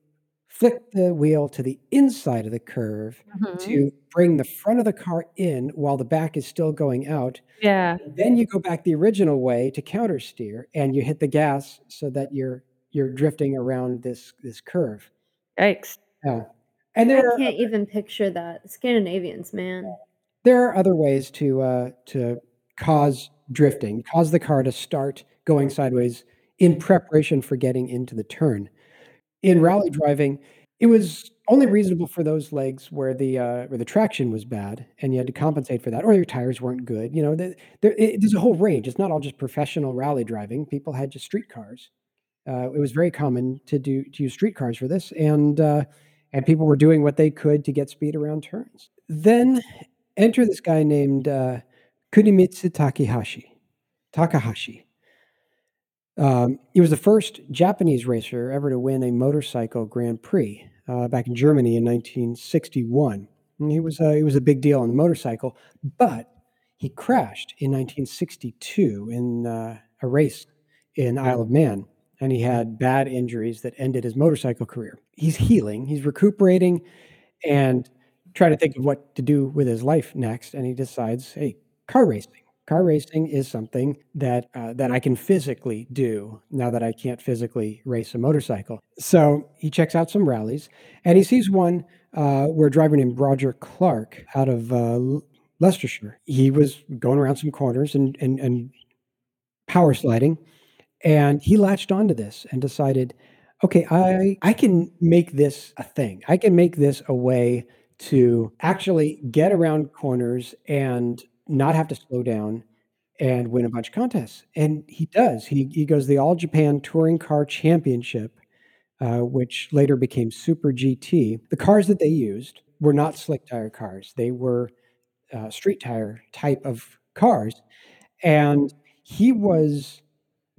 flick the wheel to the inside of the curve Mhm. to bring the front of the car in while the back is still going out. Yeah. Then you go back the original way to counter steer, and you hit the gas so that you're you're drifting around this this curve. Yikes. Yeah. And I there are, can't even picture that. Scandinavians, man. there are other ways to uh, to cause drifting, cause the car to start going sideways in preparation for getting into the turn. In rally driving, it was only reasonable for those legs where the uh, where the traction was bad, and you had to compensate for that, or your tires weren't good. You know, the, there, it, there's a whole range. It's not all just professional rally driving. People had just street cars. Uh, it was very common to do to use streetcars for this, and uh, and people were doing what they could to get speed around turns. Then enter this guy named uh, Kunimitsu Takahashi. Takahashi. Um, he was the first Japanese racer ever to win a motorcycle Grand Prix uh, back in Germany in 1961. And he was uh, he was a big deal on the motorcycle, but he crashed in 1962 in uh, a race in Isle of Man, and he had bad injuries that ended his motorcycle career. He's healing, he's recuperating, and trying to think of what to do with his life next. And he decides, hey, car racing. Car racing is something that uh, that I can physically do now that I can't physically race a motorcycle. So he checks out some rallies, and he sees one uh, where a driver named Roger Clark out of uh, Leicestershire. He was going around some corners and and, and power sliding, and he latched onto this and decided, okay, I I can make this a thing. I can make this a way to actually get around corners and not have to slow down and win a bunch of contests. And he does. He he goes the All Japan Touring Car Championship, uh, which later became Super GT. The cars that they used were not slick tire cars. They were uh, street tire type of cars, and he was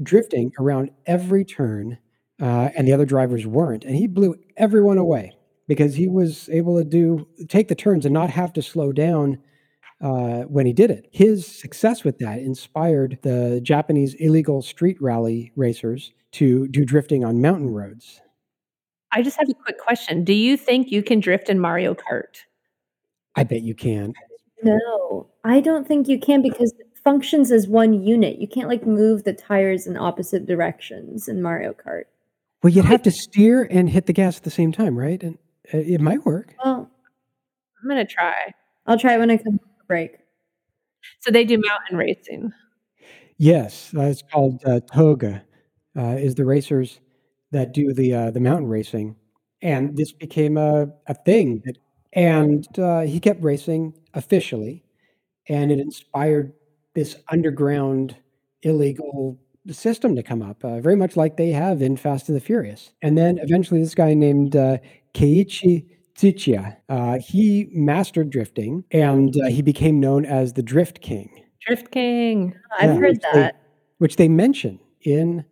drifting around every turn, uh, and the other drivers weren't, and he blew everyone away because he was able to do take the turns and not have to slow down uh, when he did it. His success with that inspired the Japanese illegal street rally racers to do drifting on mountain roads. I just have a quick question. Do you think you can drift in Mario Kart? I bet you can. No, I don't think you can because it functions as one unit. You can't like move the tires in opposite directions in Mario Kart. Well, you'd have to steer and hit the gas at the same time, right? And uh, it might work. Well, I'm gonna try. I'll try it when I come to break. So they do mountain racing. Yes, uh, it's called uh, touge. Uh, is the racers that do the uh, the mountain racing, and this became a a thing. That, and uh, he kept racing officially, and it inspired this underground illegal system to come up, uh, very much like they have in Fast and the Furious. And then eventually, this guy named uh, Keiichi Tsuchiya, uh, he mastered drifting, and uh, he became known as the Drift King, Drift King. I've Yeah, heard which they- that. which they mention in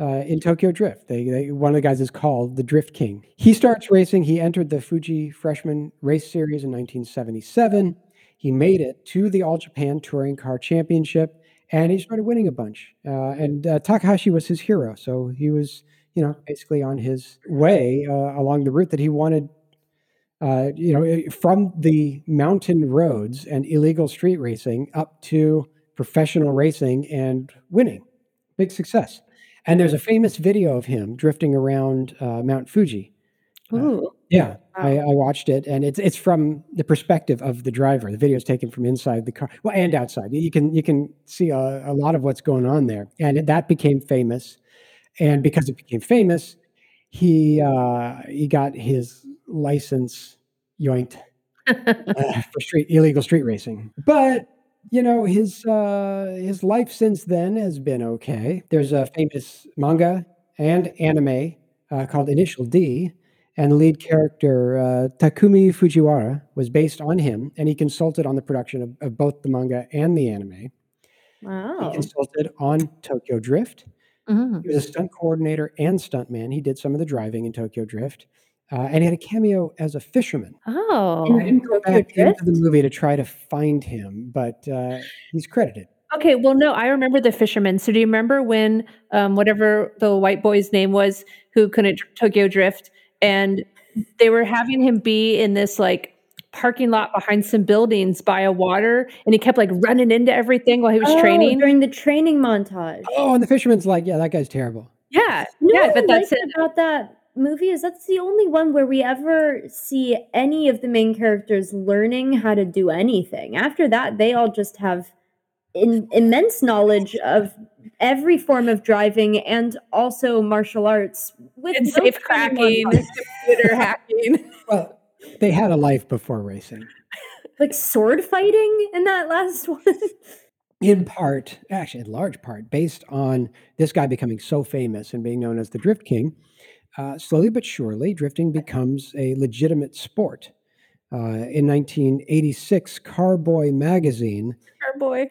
uh, in Tokyo Drift. They, they one of the guys is called the Drift King. He starts racing. He entered the Fuji Freshman Race Series in 1977. He made it to the All Japan Touring Car Championship, and he started winning a bunch. Uh, and uh, Takahashi was his hero, so he was, you know, basically on his way uh, along the route that he wanted. Uh, you know, eh, from the mountain roads and illegal street racing up to professional racing and winning. Big success. And there's a famous video of him drifting around uh, Mount Fuji. Uh, Ooh. Yeah, I, Wow. I watched it, and it's it's from the perspective of the driver. The video is taken from inside the car, well, and outside. You can you can see a, a lot of what's going on there, and that became famous. And because it became famous, he uh, he got his license yoinked uh, for street illegal street racing. But you know his uh, his life since then has been okay. There's a famous manga and anime uh, called Initial D, and the lead character uh, Takumi Fujiwara was based on him, and he consulted on the production of, of both the manga and the anime. Wow. He consulted on Tokyo Drift. Mhm. He was a stunt coordinator and stuntman. He did some of the driving in Tokyo Drift, uh, and he had a cameo as a fisherman. Oh. and I didn't go Tokyo back into the movie to try to find him, but uh, he's credited. Okay, well, no, I remember the fisherman. So do you remember when um, whatever the white boy's name was who couldn't Tokyo drift, and they were having him be in this like parking lot behind some buildings by a water, and he kept like running into everything while he was Oh, training. during the training montage. Oh, and the fisherman's like, yeah, that guy's terrible. Yeah, You know yeah, but that's it. about that movie is that's the only one where we ever see any of the main characters learning how to do anything. After that, they all just have in, immense knowledge of every form of driving and also martial arts with And safe cracking, computer hacking. Well, they had a life before racing. like sword fighting in that last one. in part, actually, in large part, based on this guy becoming so famous and being known as the Drift King. Uh, slowly but surely, drifting becomes a legitimate sport. Uh, in 1986, Carboy magazine Our boy.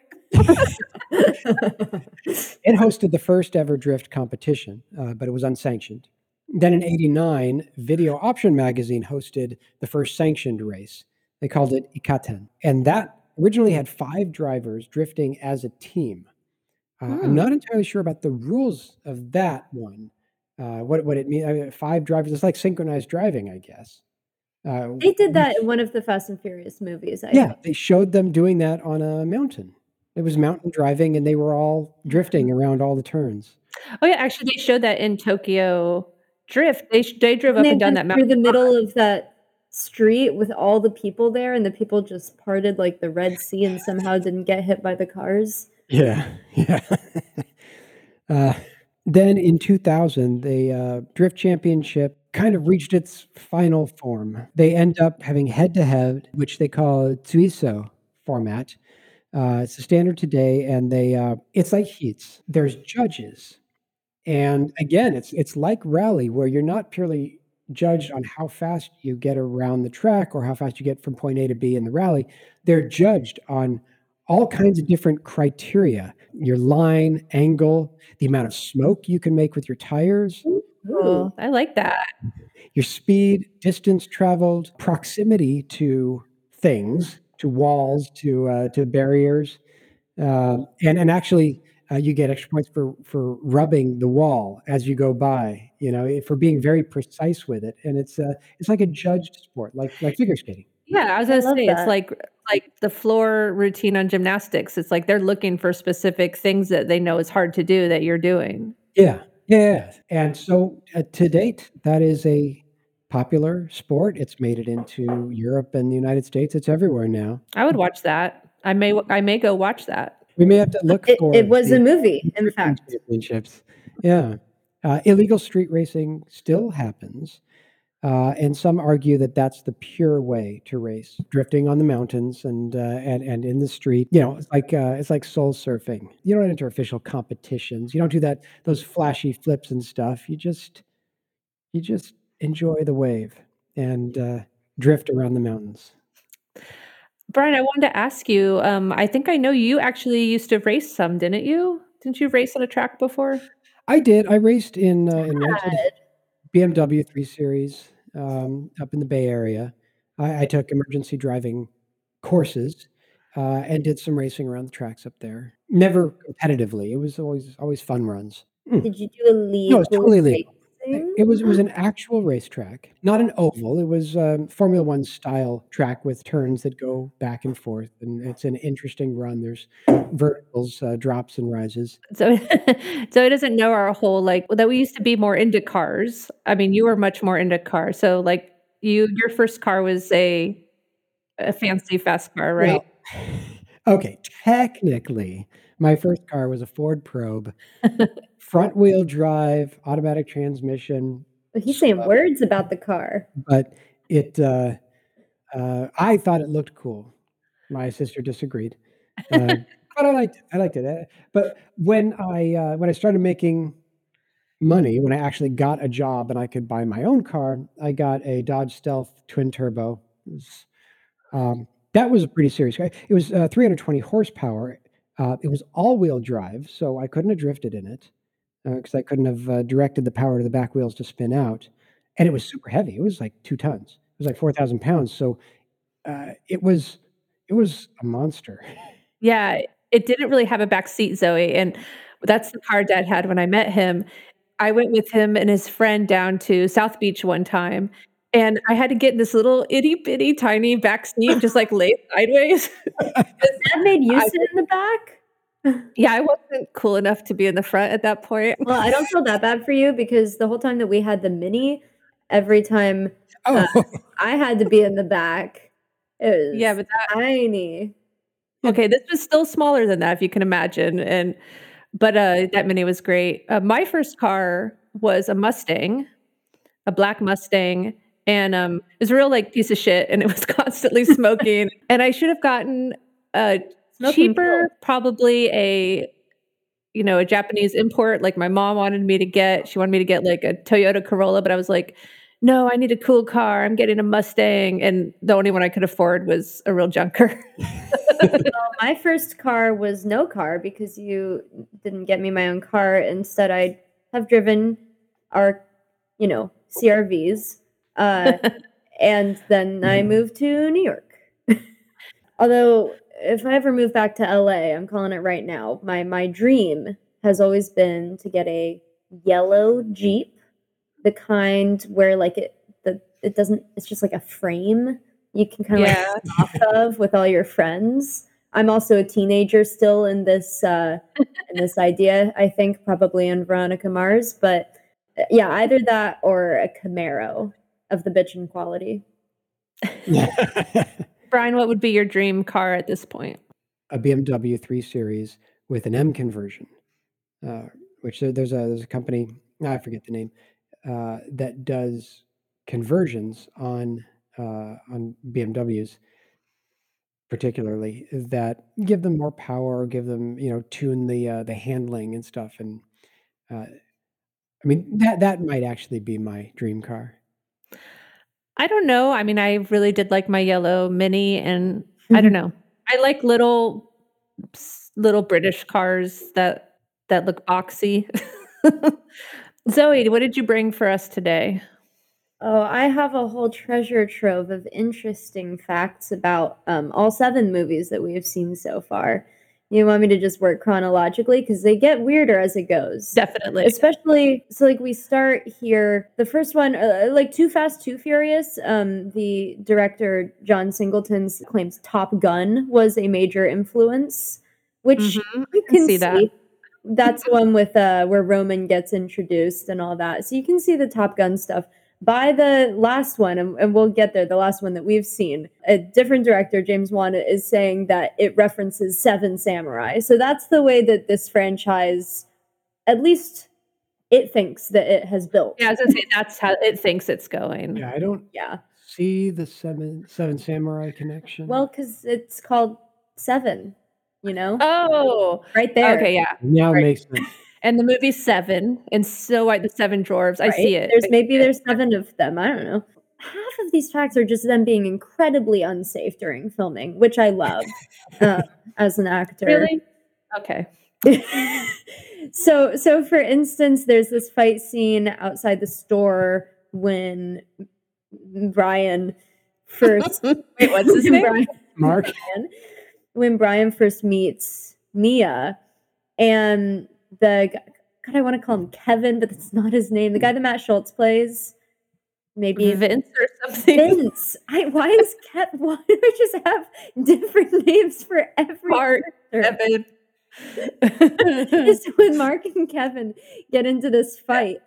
It hosted the first ever drift competition, uh, but it was unsanctioned. Then in 89, Video Option magazine hosted the first sanctioned race. They called it Ikaten. And that originally had five drivers drifting as a team. Uh, I'm Hmm. not entirely sure about the rules of that one. Uh, what what it means? I mean, five drivers. It's like synchronized driving, I guess. Uh, They did that in one of the Fast and Furious movies, I yeah, think. they showed them doing that on a mountain. It was mountain driving, and they were all drifting around all the turns. Oh, yeah, actually, they showed that in Tokyo Drift. They they drove up And they and down went that through mountain. the middle of that street with all the people there, and the people just parted like the Red Sea and somehow didn't get hit by the cars. Yeah, yeah. uh, then in 2000, the uh, Drift Championship kind of reached its final form. They end up having head to head, which they call a Tsuiso format. Uh, it's the standard today, and they uh, it's like heats. There's judges, and again, it's it's like rally where you're not purely judged on how fast you get around the track or how fast you get from point A to B in the rally. They're judged on all kinds of different criteria your line, angle, the amount of smoke you can make with your tires, Oh, I like that. your speed, distance traveled, proximity to things, to walls, to uh, to barriers, uh, and and actually uh, you get extra points for for rubbing the wall as you go by. You know, eh, for being very precise with it, and it's uh, it's like a judged sport, like like figure skating. Yeah, I was gonna love say that. it's like like the floor routine on gymnastics. It's like they're looking for specific things that they know is hard to do that you're doing. Yeah, yeah. And so uh, to date, that is a popular sport. It's made it into Europe and the United States. It's everywhere now. I would watch that. I may w- I may go watch that. We may have to look It, for it was the a movie, in fact. championships. Yeah. Uh, illegal street racing still happens. Uh, and some argue that that's the pure way to race, drifting on the mountains and uh, and and in the street. You know, it's like uh, it's like soul surfing. You don't enter official competitions. You don't do that those flashy flips and stuff. You just you just enjoy the wave and uh, drift around the mountains. Brian, I wanted to ask you. Um, I think I know you actually used to race some, didn't you? Didn't you race on a track before? I did. I raced in uh, in rented BMW 3 Series um, up in the Bay Area. I, I took emergency driving courses uh, and did some racing around the tracks up there. Never competitively. It was always always fun runs. Did you do illegal it's totally legal. Racing? It was it was an actual racetrack, not an oval. It was um, Formula One style track with turns that go back and forth, and it's an interesting run. There's verticals, uh, drops, and rises. So, so he doesn't know our whole like that. We used to be more into cars. I mean, you were much more into cars. So, like you, your first car was a a fancy fast car, right? Well, okay, technically, my first car was a Ford Probe, front wheel drive, automatic transmission, he's saying Uh, words about the car. but it uh, uh, I thought it looked cool. My sister disagreed, uh, but I liked it. I liked it. But when I uh, when I started making money, when I actually got a job and I could buy my own car, I got a Dodge Stealth twin turbo. Was, um, that was a pretty serious car. It was uh, 320 horsepower. Uh, it was all wheel drive, so I couldn't have drifted in it because I couldn't have uh, directed the power to the back wheels to spin out. And it was super heavy. It was like two tons. It was like 4,000 pounds. So uh, it was it was a monster. Yeah, it didn't really have a back seat, Zoe, and that's the car Dad had when I met him. I went with him and his friend down to South Beach one time, and I had to get in this little itty bitty tiny back seat, just like lay sideways. Dad made you I- sit in the back? Yeah, I wasn't cool enough to be in the front at that point. Well, I don't feel that bad for you because the whole time that we had the mini, every time Oh, I had to be in the back, it was Yeah, but that tiny. okay, this was still smaller than that, if you can imagine, and but uh, that mini was great. Uh, my first car was a Mustang, a black Mustang, and um, it was a real like piece of shit, and it was constantly smoking. and I should have gotten a cheaper, probably a you know a Japanese import. Like my mom wanted me to get, she wanted me to get like a Toyota Corolla, but I was like. No, I need a cool car. I'm getting a Mustang, and the only one I could afford was a real junker. Well, my first car was no car because you didn't get me my own car. Instead, I have driven our, you know, CRVs. Uh, and then I moved to New York. Although if I ever move back to LA, I'm calling it right now. My my dream has always been to get a yellow Jeep, the kind where like it the it doesn't it's just like a frame you can kind of Yeah. like off of with all your friends. I'm also a teenager still in this uh in this idea, I think probably in Veronica Mars, but yeah, either that or a Camaro of the bitchin' quality. Brian, what would be your dream car at this point? a BMW 3 Series with an M conversion, uh, which there- there's a there's a company I forget the name uh, that does conversions on uh, on BMWs, particularly that give them more power, give them you know tune the uh, the handling and stuff, and uh, I mean that that might actually be my dream car. I don't know. I mean, I really did like my yellow mini, and I Mm-hmm. don't know. I like little little British cars that that look boxy. Zoe, what did you bring for us today? Oh, I have a whole treasure trove of interesting facts about um, all seven movies that we have seen so far. You want me to just work chronologically? Because they get weirder as it goes. Definitely. Especially, so like we start here. The first one, uh, like Too Fast, Too Furious, um, the director John Singleton claims Top Gun was a major influence, which Mhm, you can can see see that. That's the one with uh where Roman gets introduced and all that. So you can see the Top Gun stuff. By the last one, and, and we'll get there, the last one that we've seen, a different director, James Wan, is saying that it references Seven Samurai. So that's the way that this franchise, at least it thinks that it has built. Yeah, I was gonna say that's how it thinks it's going. Yeah, I don't Yeah. see the seven seven samurai connection. Well, because it's called Seven, you know? Oh, right there. okay, yeah. now it makes sense. And the movie Seven, and so White, the Seven Dwarves. I see it. There's I maybe see it. there's seven of them. I don't know. Half of these facts are just them being incredibly unsafe during filming, which I love uh, as an actor. really okay. so so for instance, there's this fight scene outside the store when Brian first Wait, what's his name? Brian, Mark, when Brian first meets Mia and the God, I want to call him Kevin, but that's not his name. The guy that Matt Schulze plays. Maybe Vince or something. Vince. I, why is Kev? Why do I just have different names for every character? Kevin. It's when Mark and Kevin get into this fight.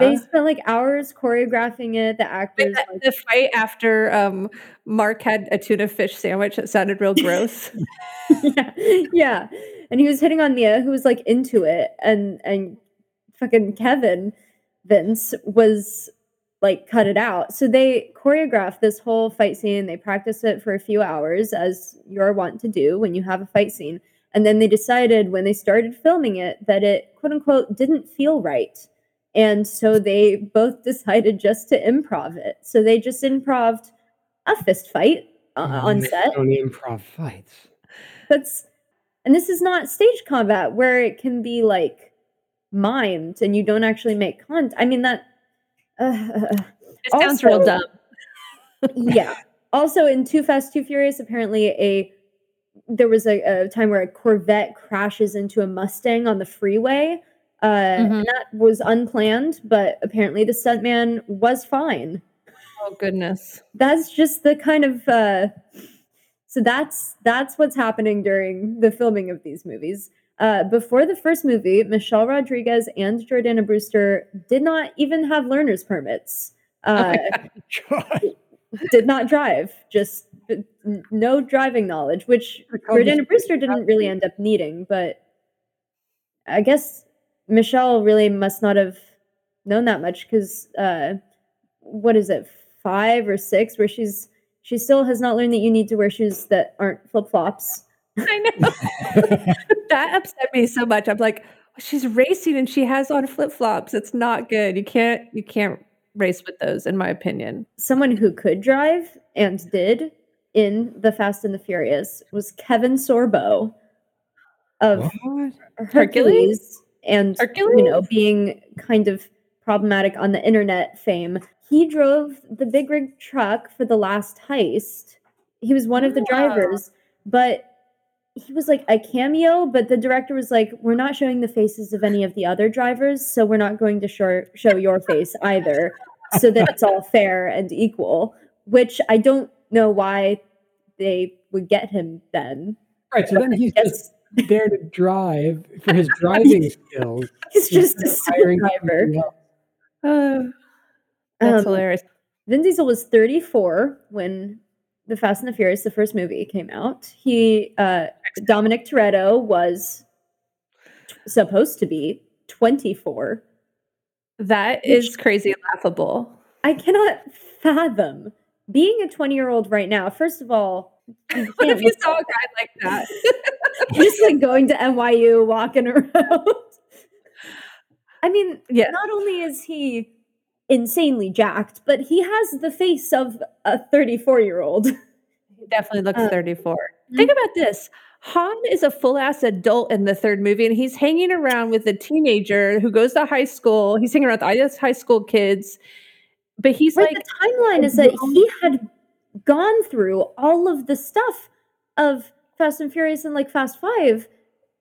They Uh-huh. spent like hours choreographing it. The actors, the, like, the fight after um, Mark had a tuna fish sandwich that sounded real gross. yeah, yeah, and he was hitting on Mia, who was like into it, and and fucking Kevin Vince was like cut it out. So they choreographed this whole fight scene. They practiced it for a few hours, as you're wont to do when you have a fight scene. And then they decided when they started filming it that it quote unquote didn't feel right. And so they both decided just to improv it. So they just improved a fist fight uh, on set. Don't improv fights. That's and this is not stage combat where it can be like mimed and you don't actually make content. I mean that. Uh, It sounds real Also- dumb. yeah. Also, in Too Fast, Too Furious, apparently a there was a, a time where a Corvette crashes into a Mustang on the freeway. Uh, Mhm. and that was unplanned, but apparently the stuntman was fine. Oh goodness. That's just the kind of uh, so that's that's what's happening during the filming of these movies. Uh, before the first movie, Michelle Rodriguez and Jordana Brewster did not even have learner's permits. Uh, God. did not drive, just no driving knowledge, which Jordana Brewster didn't really end up needing. But I guess Michelle really must not have known that much because uh, what is it, five or six, where she's she still has not learned that you need to wear shoes that aren't flip flops. I know. that upset me so much. I'm like, she's racing and she has on flip flops. It's not good. You can't you can't race with those, in my opinion. Someone who could drive and did in the Fast and the Furious was Kevin Sorbo of What? Hercules? Hercules and Hercules? you know being kind of problematic on the internet fame. He drove the big rig truck for the last heist. He was one of the drivers, but he was like a cameo, but the director was like, "We're not showing the faces of any of the other drivers, so we're not going to show show your face either, so that it's all fair and equal." Which I don't know why they would get him then. Right. So then he's just there to drive for his driving skills. He's just a super driver. Uh, that's Um, hilarious. Vin Diesel was 34 when the Fast and the Furious, the first movie, came out. He, uh, Dominic Toretto, was t- supposed to be 24. That is crazy laughable. I cannot fathom being a 20 year old right now. First of all, What if you saw a guy like that? just like going to NYU, walking around. I mean, Yeah. not only is he insanely jacked, but he has the face of a 34 year old. He definitely looks Uh, 34. Think about this. Han is a full ass adult in the third movie, and he's hanging around with a teenager who goes to high school. He's hanging around with high school kids, but he's Right, like, the timeline is that he had gone through all of the stuff of Fast and Furious and like Fast Five,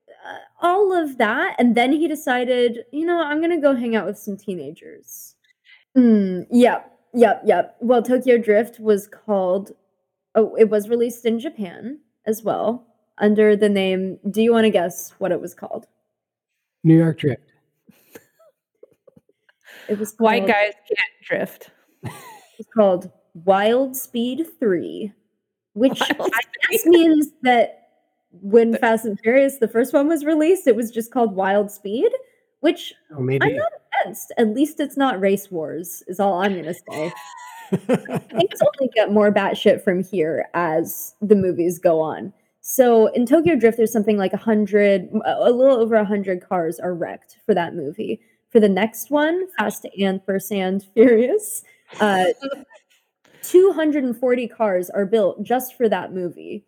uh, all of that, and then he decided, you know, I'm gonna go hang out with some teenagers. Mm, yep, yep, yep. Well, Tokyo Drift was called. Oh, it was released in Japan as well under the name. Do you want to guess what it was called? New York Drift. It was white guys can't drift. It's called Wild Speed 3, which Wild I guess means that when Fast and Furious, the first one was released, it was just called Wild Speed, which Oh, maybe. I'm not against. At least it's not Race Wars, is all I'm going to say. Things only get more batshit from here as the movies go on. So in Tokyo Drift, there's something like a hundred, a little over a hundred cars are wrecked for that movie. For the next one, Fast and First and Furious, uh, 240 cars are built just for that movie,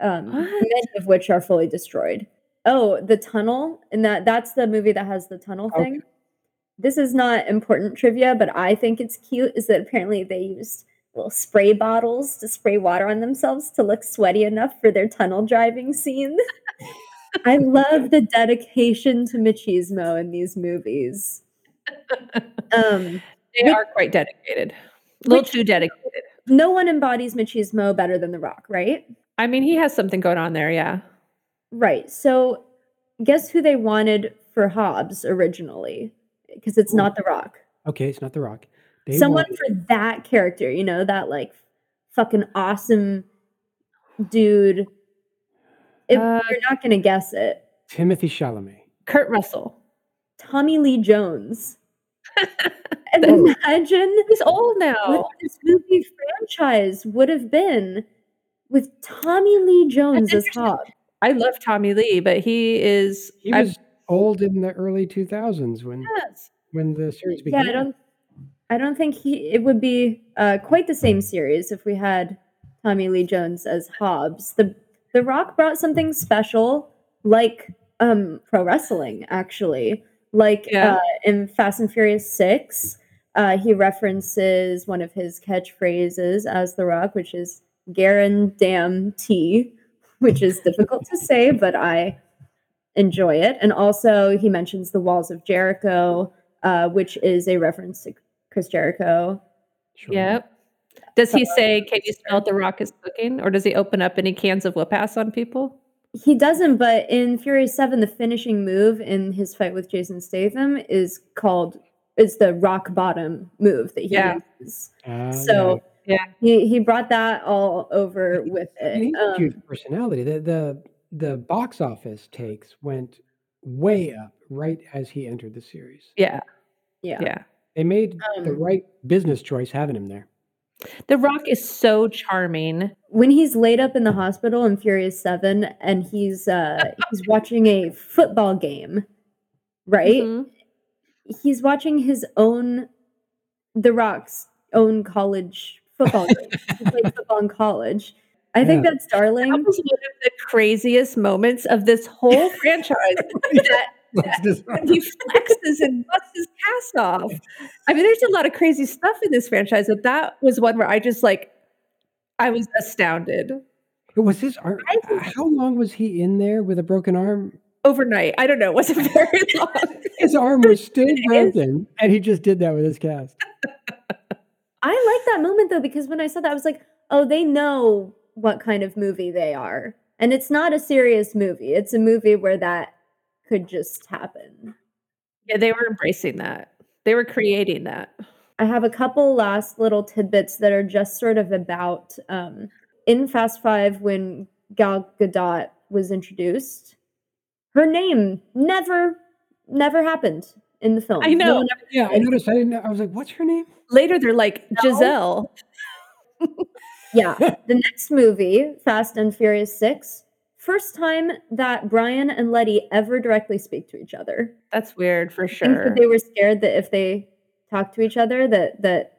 um, many of which are fully destroyed. Oh, the tunnel, and that that's the movie that has the tunnel Okay. thing. This is not important trivia, but I think it's cute. Is that apparently they used little spray bottles to spray water on themselves to look sweaty enough for their tunnel driving scene. I love the dedication to machismo in these movies. Um, They Which- are quite dedicated. A little Which- too dedicated. no one embodies machismo better than The Rock, right? I mean, he has something going on there, yeah. Right. So, guess who they wanted for Hobbs originally? Because it's not The Rock. okay, it's not The Rock. They Someone want- for that character, you know, that like fucking awesome dude. If Uh, you're not going to guess it, Timothée Chalamet. Kurt Russell. Tommy Lee Jones. and imagine He's old what now. this movie franchise would have been with Tommy Lee Jones as. Hobbs. I love Tommy Lee, but he is. He was old in the early 2000s when yes. when the series began. Yeah. I don't. I don't think he. It would be uh, quite the same series if we had Tommy Lee Jones as Hobbs. The The Rock brought something special, like um, pro wrestling, actually. Like Yeah. uh, in Fast and Furious Six, uh, he references one of his catchphrases as The Rock, which is "Guarantee," which is difficult to say, but I enjoy it. And also, he mentions the walls of Jericho, uh, which is a reference to Chris Jericho. Sure. Yep. Does he say, "Can you smell the rock is cooking?" Or does he open up any cans of whip ass on people? He doesn't, but in Furious Seven, the finishing move in his fight with Jason Statham is called is the rock bottom move that he Yeah. uses. Ah, So Yeah. he he brought that all over with it. A Um, huge personality. The, the the box office takes went way up right as he entered the series. Yeah. yeah. Yeah. They made the Um, right business choice having him there. The Rock is so charming. when he's laid up in the hospital in Furious Seven, and he's uh he's watching a football game, right? Mhm. He's watching his own, The Rock's own college football game. he played football in college. I think that's darling. That was one of the craziest moments of this whole franchise. that Let's when he flexes and busts his cast off. I mean, there's a lot of crazy stuff in this franchise, but that was one where I just like, I was astounded. Was his arm? How long was he in there with a broken arm? Overnight. I don't know. It wasn't very long. his arm was still broken, and he just did that with his cast. I like that moment though because when I saw that, I was like, oh, they know what kind of movie they are, and it's not a serious movie. It's a movie where that could just happen. Yeah, they were embracing that. They were creating that. I have a couple last little tidbits that are just sort of about um, in Fast Five when Gal Gadot was introduced. Her name never, never happened in the film. I know. No ever Yeah, I noticed. I didn't. know- I was like, "What's her name?" Later, they're like Giselle. Yeah. the next movie, Fast and Furious 6, first time that Brian and Letty ever directly speak to each other. That's weird for I think sure. that they were scared that if they talked to each other that that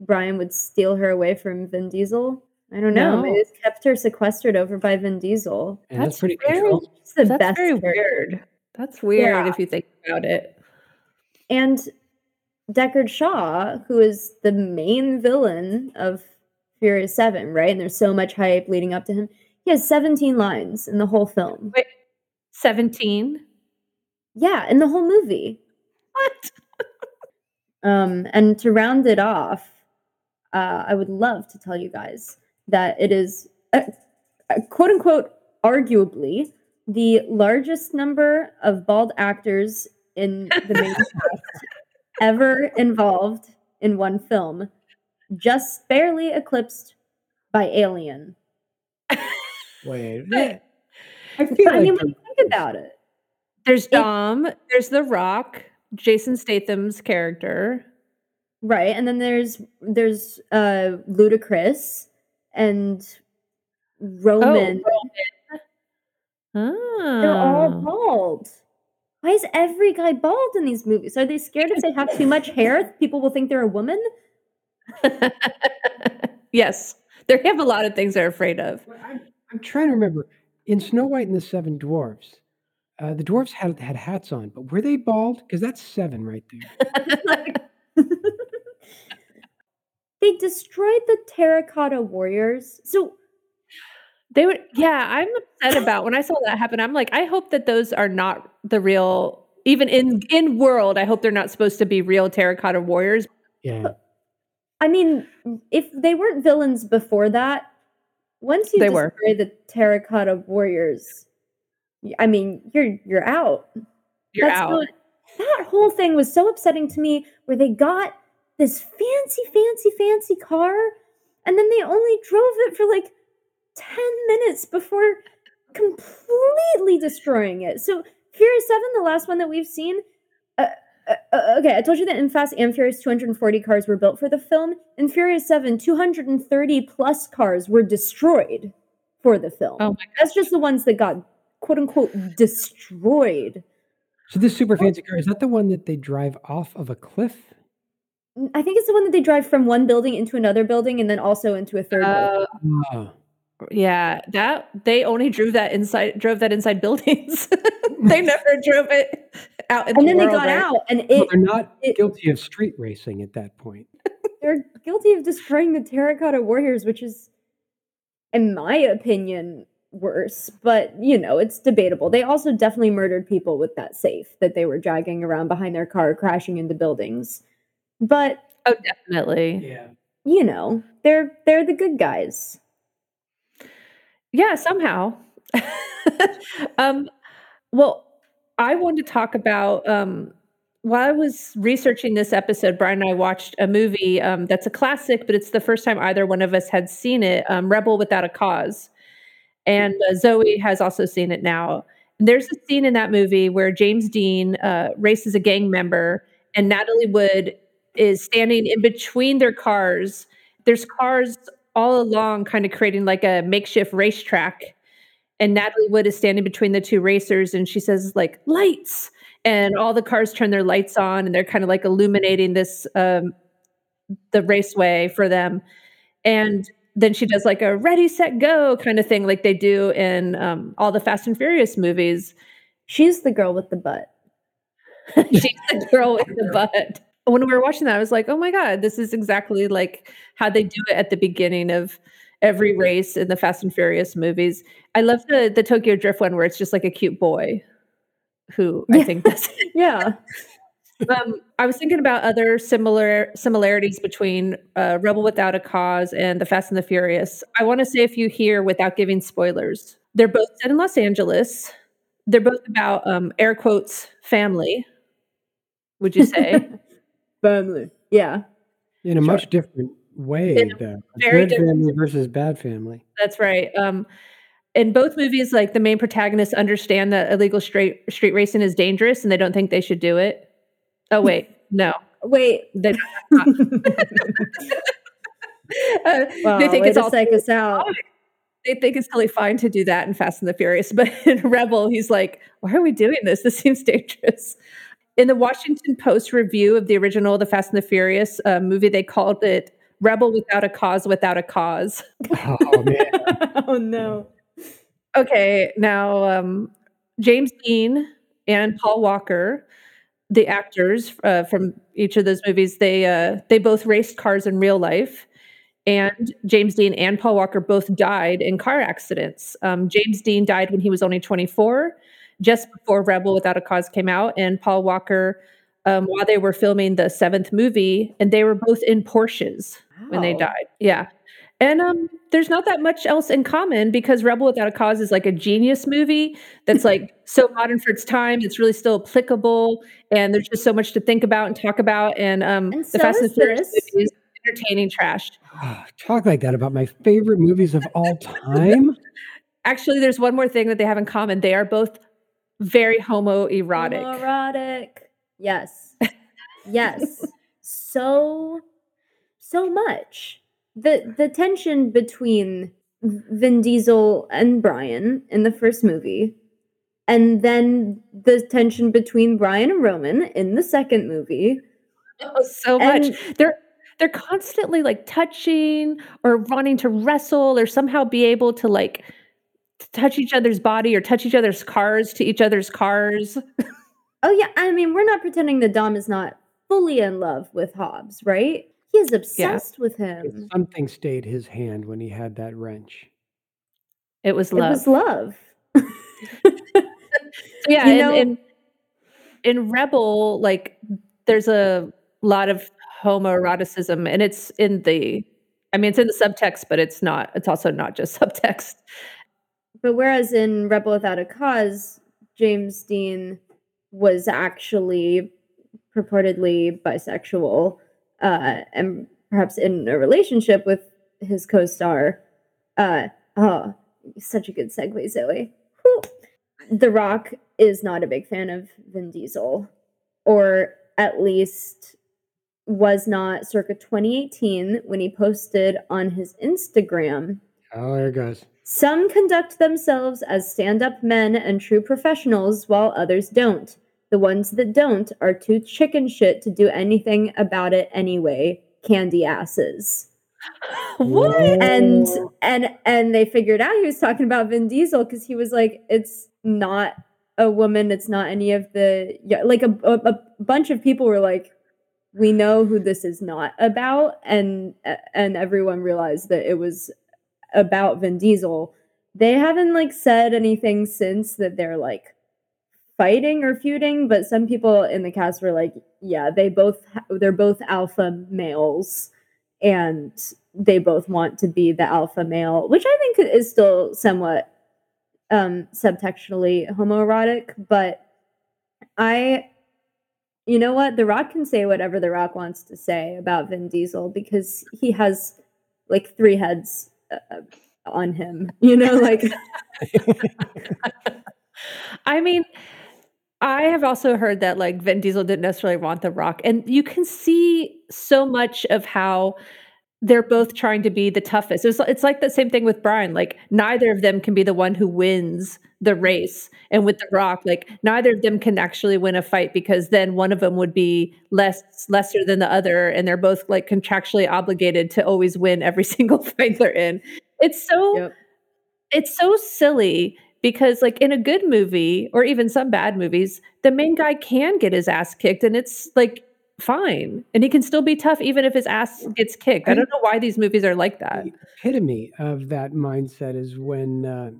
Brian would steal her away from Vin Diesel. I don't know. No. Maybe it's kept her sequestered over by Vin Diesel. And that's, That's pretty very- control. The That's best very character. weird. That's weird Yeah. if you think about it. And Deckard Shaw, who is the main villain of Furious 7, right? And there's so much hype leading up to him. He has 17 lines in the whole film. Wait, 17. Yeah, in the whole movie. What? Um, and to round it off, uh, I would love to tell you guys that it is, uh, uh, quote unquote, arguably the largest number of bald actors in the main cast ever involved in one film, just barely eclipsed by Alien. Wait, I feel I mean, like when you think about it, There's Dom. There's The Rock. Jason Statham's character. right? And then there's there's uh Ludacris and Roman. Oh, They're all Ah. bald. Why is every guy bald in these movies? Are they scared if they have too much hair, people will think they're a woman? yes, they have a lot of things they're afraid of. Well, I'm, I'm trying to remember. In Snow White and the Seven Dwarfs, uh, the dwarfs had had hats on, but were they bald? Because that's seven right there. They destroyed the terracotta warriors. So They would, yeah. I'm upset about when I saw that happen. I'm like, I hope that those are not the real. Even in in world, I hope they're not supposed to be real terracotta warriors. Yeah, I mean, if they weren't villains before that, once you They destroy were. the terracotta warriors, I mean, you're you're out. You're That's out. not- that whole thing was so upsetting to me where they got this fancy, fancy, fancy car and then they only drove it for like 10 minutes before completely destroying it. So, Furious 7, the last one that we've seen, uh, uh, uh, okay, I told you that in Fast and Furious 240 cars were built for the film. In Furious 7, 230 plus cars were destroyed for the film. Oh my That's just the ones that got quote unquote destroyed. So this super fancy car is that the one that they drive off of a cliff? I think it's the one that they drive from one building into another building and then also into a third building. Uh, Oh, yeah, that they only drove that inside, drove that inside buildings. they never drove it out in And the then they got right? out and well, it they're not it- guilty of street racing at that point. they're guilty of destroying the terracotta warriors, which is in my opinion worse, but you know, it's debatable. They also definitely murdered people with that safe that they were dragging around behind their car crashing into buildings. But, Oh, definitely. Yeah. you know, they're they're the good guys. Yeah, somehow. um, well, I wanted to talk about um, while I was researching this episode, Brian and I watched a movie um, that's a classic, but it's the first time either one of us had seen it um, Rebel Without a Cause. And uh, Zoe has also seen it now. There's a scene in that movie where James Dean uh, races a gang member, and Natalie Wood is standing in between their cars. There's cars all along, kind of creating like a makeshift racetrack. And Natalie Wood is standing between the two racers, and she says, like, lights. And all the cars turn their lights on, and they're kind of like illuminating this, um, the raceway for them. And then she does like a ready, set, go kind of thing, like they do in um, all the Fast and Furious movies. She's the girl with the butt. She's the girl with the butt. When we were watching that, I was like, oh my God, this is exactly like how they do it at the beginning of every race in the Fast and Furious movies. I love the the Tokyo Drift one where it's just like a cute boy who I think does Yeah. um, I was thinking about other similar similarities between uh, Rebel Without a Cause and The Fast and the Furious. I want to say a few here without giving spoilers. They're both set in Los Angeles. They're both about um, air quotes family. Would you say? Family. Yeah. In a Sure. much different way, In a though. very Good different family versus bad family. That's right. Um, in both movies, like the main protagonists understand that illegal street street racing is dangerous, and they don't think they should do it. Oh wait, no, Wait. they wow, uh, they think it's all psych us out. they think it's totally fine to do that in Fast and the Furious, but in Rebel, he's like, "Why are we doing this? This seems dangerous." In the Washington Post review of the original The Fast and the Furious uh, movie, they called it "Rebel Without a Cause Without a Cause." Oh man. oh no. Okay, now um, James Dean and Paul Walker, the actors uh, from each of those movies, they uh, they both raced cars in real life, and James Dean and Paul Walker both died in car accidents. Um, James Dean died when he was only 24, just before Rebel Without a Cause came out, and Paul Walker. Um, while they were filming the seventh movie, and they were both in Porsches when they died. Yeah. And um, there's not that much else in common because Rebel Without a Cause is like a genius movie that's like so modern for its time. It's really still applicable, and there's just so much to think about and talk about. And um, And the so Fast and is Furious movie is entertaining trash. Ah, Talk like that about my favorite movies of all time. Actually, there's one more thing that they have in common. They are both very homoerotic. Homoerotic. Yes. Yes. so so much. The the tension between Vin Diesel and Brian in the first movie and then the tension between Brian and Roman in the second movie. Oh, so much. They're they're constantly like touching or wanting to wrestle or somehow be able to like touch each other's body or touch each other's cars to each other's cars. oh yeah, I mean, we're not pretending that Dom is not fully in love with Hobbs, right? He is obsessed with him. Something stayed his hand when he had that wrench. It was love. It was love. So yeah, You in, know- in in Rebel, like there's a lot of homoeroticism, and it's in the. I mean, it's in the subtext, but it's not. It's also not just subtext. But whereas in Rebel Without a Cause, James Dean was actually purportedly bisexual uh, and perhaps in a relationship with his co-star. Uh, oh, such a good segue, Zoe. Whew. The Rock is not a big fan of Vin Diesel, or at least was not circa 2018 when he posted on his Instagram Oh, there it goes. Some conduct themselves as stand up men and true professionals, while others don't. The ones that don't are too chicken shit to do anything about it anyway. Candy asses. what? And and and they figured out he was talking about Vin Diesel because he was like, it's not a woman, it's not any of the yeah, like a, a, a bunch of people were like, we know who this is not about, and and everyone realized that it was about Vin Diesel. They haven't like said anything since that they're like fighting or feuding, but some people in the cast were like, yeah, they both they're both alpha males and they both want to be the alpha male, which I think is still somewhat um subtextually homoerotic, but I you know what? The Rock can say whatever The Rock wants to say about Vin Diesel because he has like three heads uh, on him. You know, like I mean, I have also heard that like Vin Diesel didn't necessarily want The Rock, and you can see so much of how they're both trying to be the toughest. It's, it's like the same thing with Brian. Like neither of them can be the one who wins the race, and with The Rock, like neither of them can actually win a fight because then one of them would be less lesser than the other, and they're both like contractually obligated to always win every single fight they're in. It's so Yep. it's so silly because like in a good movie or even some bad movies the main guy can get his ass kicked and it's like fine and he can still be tough even if his ass gets kicked. I don't know why these movies are like that. The epitome of that mindset is when uh,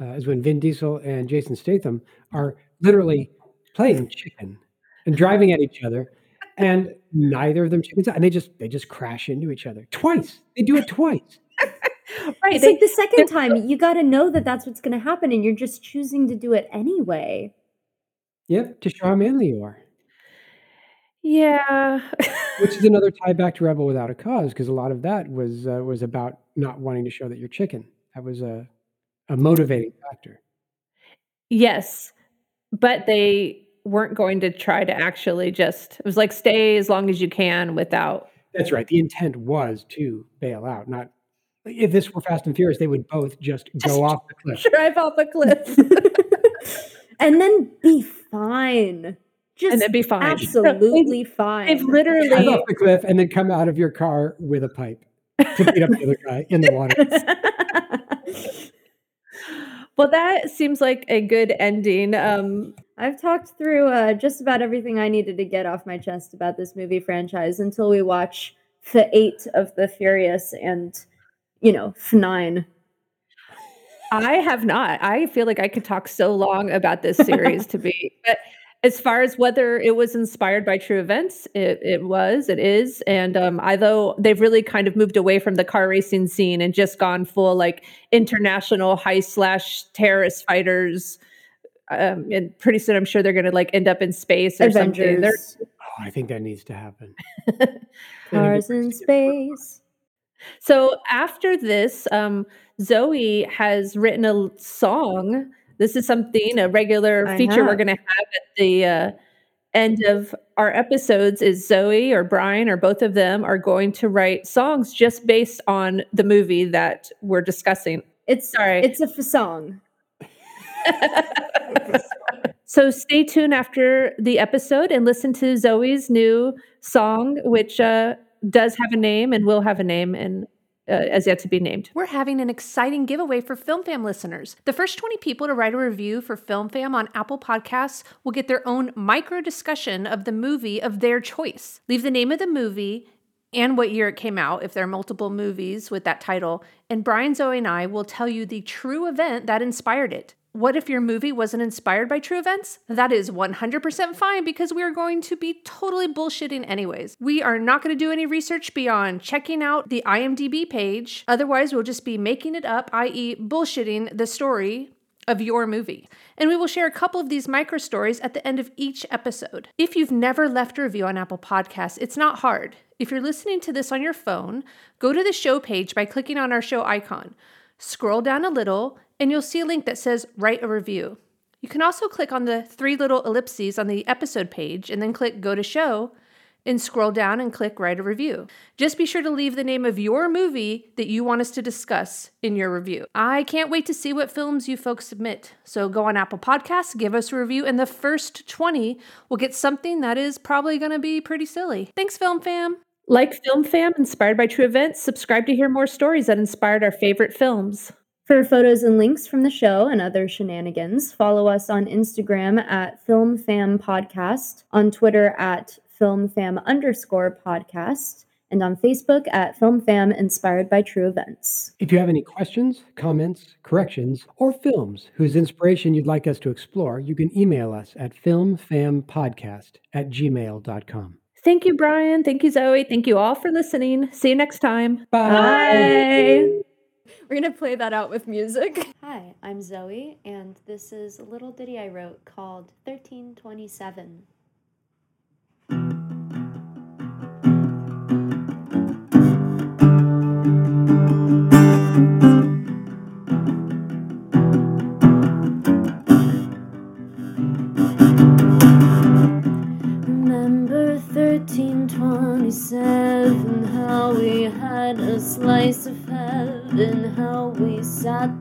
uh, is when Vin Diesel and Jason Statham are literally playing chicken and driving at each other, and neither of them chickens out, and they just they just crash into each other twice. They do it twice. Right. It's They, like the second time, you got to know that that's what's going to happen, and you're just choosing to do it anyway. Yep, to show how manly you are. Yeah. Which is another tie back to Rebel Without a Cause, because a lot of that was uh, was about not wanting to show that you're chicken. That was a a motivating factor. yes. But they weren't going to try to actually just it was like stay as long as you can without That's right. The intent was to bail out. Not if this were Fast and Furious, they would both just Just go off the cliff. drive off a cliff and then be fine. Just and then be fine. absolutely fine. They've fine. Drive literally off the cliff and then come out of your car with a pipe to beat up the other guy in the water. Well, that seems like a good ending. Um, I've talked through uh, just about everything I needed to get off my chest about this movie franchise until we watch the Fate of the Furious and, you know, F9. I have not. I feel like I could talk so long about this series to be, but as far as whether it was inspired by true events, it, it was, it is. And um, although they've really kind of moved away from the car racing scene and just gone full like international high slash terrorist fighters. Um, and pretty soon, I'm sure they're going to like end up in space or something. They're, Oh, I think that needs to happen. cars in space. So after this, um, Zoe has written a song. This is something a regular I feature we're going to have at the uh, end of our episodes. Is Zoe or Brian or both of them are going to write songs just based on the movie that we're discussing. It's Sorry. it's a f- song. so stay tuned after the episode and listen to Zoe's new song, which uh, does have a name and will have a name and uh, as yet to be named. We're having an exciting giveaway for Film Fam listeners. The first 20 people to write a review for Film Fam on Apple Podcasts will get their own micro discussion of the movie of their choice. Leave the name of the movie and what year it came out, if there are multiple movies with that title, and Brian, Zoe, and I will tell you the true event that inspired it. What if your movie wasn't inspired by true events? That is 100% fine because we are going to be totally bullshitting anyways. We are not going to do any research beyond checking out the IMDb page. Otherwise, we'll just be making it up, i.e., bullshitting the story of your movie. And we will share a couple of these micro stories at the end of each episode. If you've never left a review on Apple Podcasts, it's not hard. If you're listening to this on your phone, go to the show page by clicking on our show icon. Scroll down a little, and you'll see a link that says Write a Review. You can also click on the three little ellipses on the episode page and then click Go to Show and scroll down and click Write a Review. Just be sure to leave the name of your movie that you want us to discuss in your review. I can't wait to see what films you folks submit. So go on Apple Podcasts, give us a review, and the first 20 will get something that is probably going to be pretty silly. Thanks, Film Fam. Like Film Fam, inspired by true events, subscribe to hear more stories that inspired our favorite films. For photos and links from the show and other shenanigans, follow us on Instagram at FilmFam Podcast, on Twitter at FilmFam underscore podcast, and on Facebook at FilmFam Inspired by True Events. If you have any questions, comments, corrections, or films whose inspiration you'd like us to explore, you can email us at filmfampodcast at gmail.com. Thank you, Brian. Thank you, Zoe. Thank you all for listening. See you next time. Bye. We're gonna play that out with music. Hi, I'm Zoe, and this is a little ditty I wrote called 1327.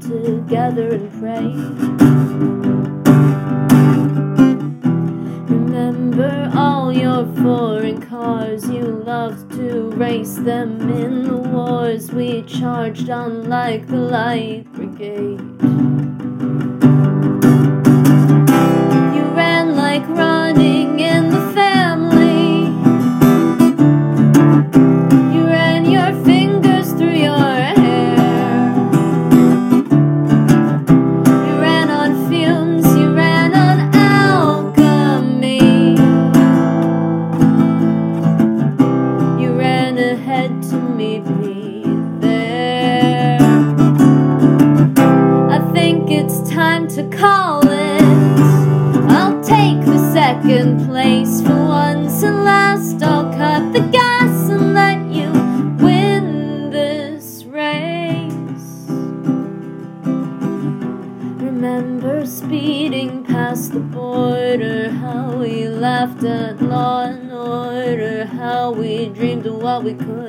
Together and pray. Remember all your foreign cars, you loved to race them in the wars we charged on like the Light Brigade. to call it. I'll take the second place for once and last. I'll cut the gas and let you win this race. Remember speeding past the border, how we laughed at law and order, how we dreamed of what we could.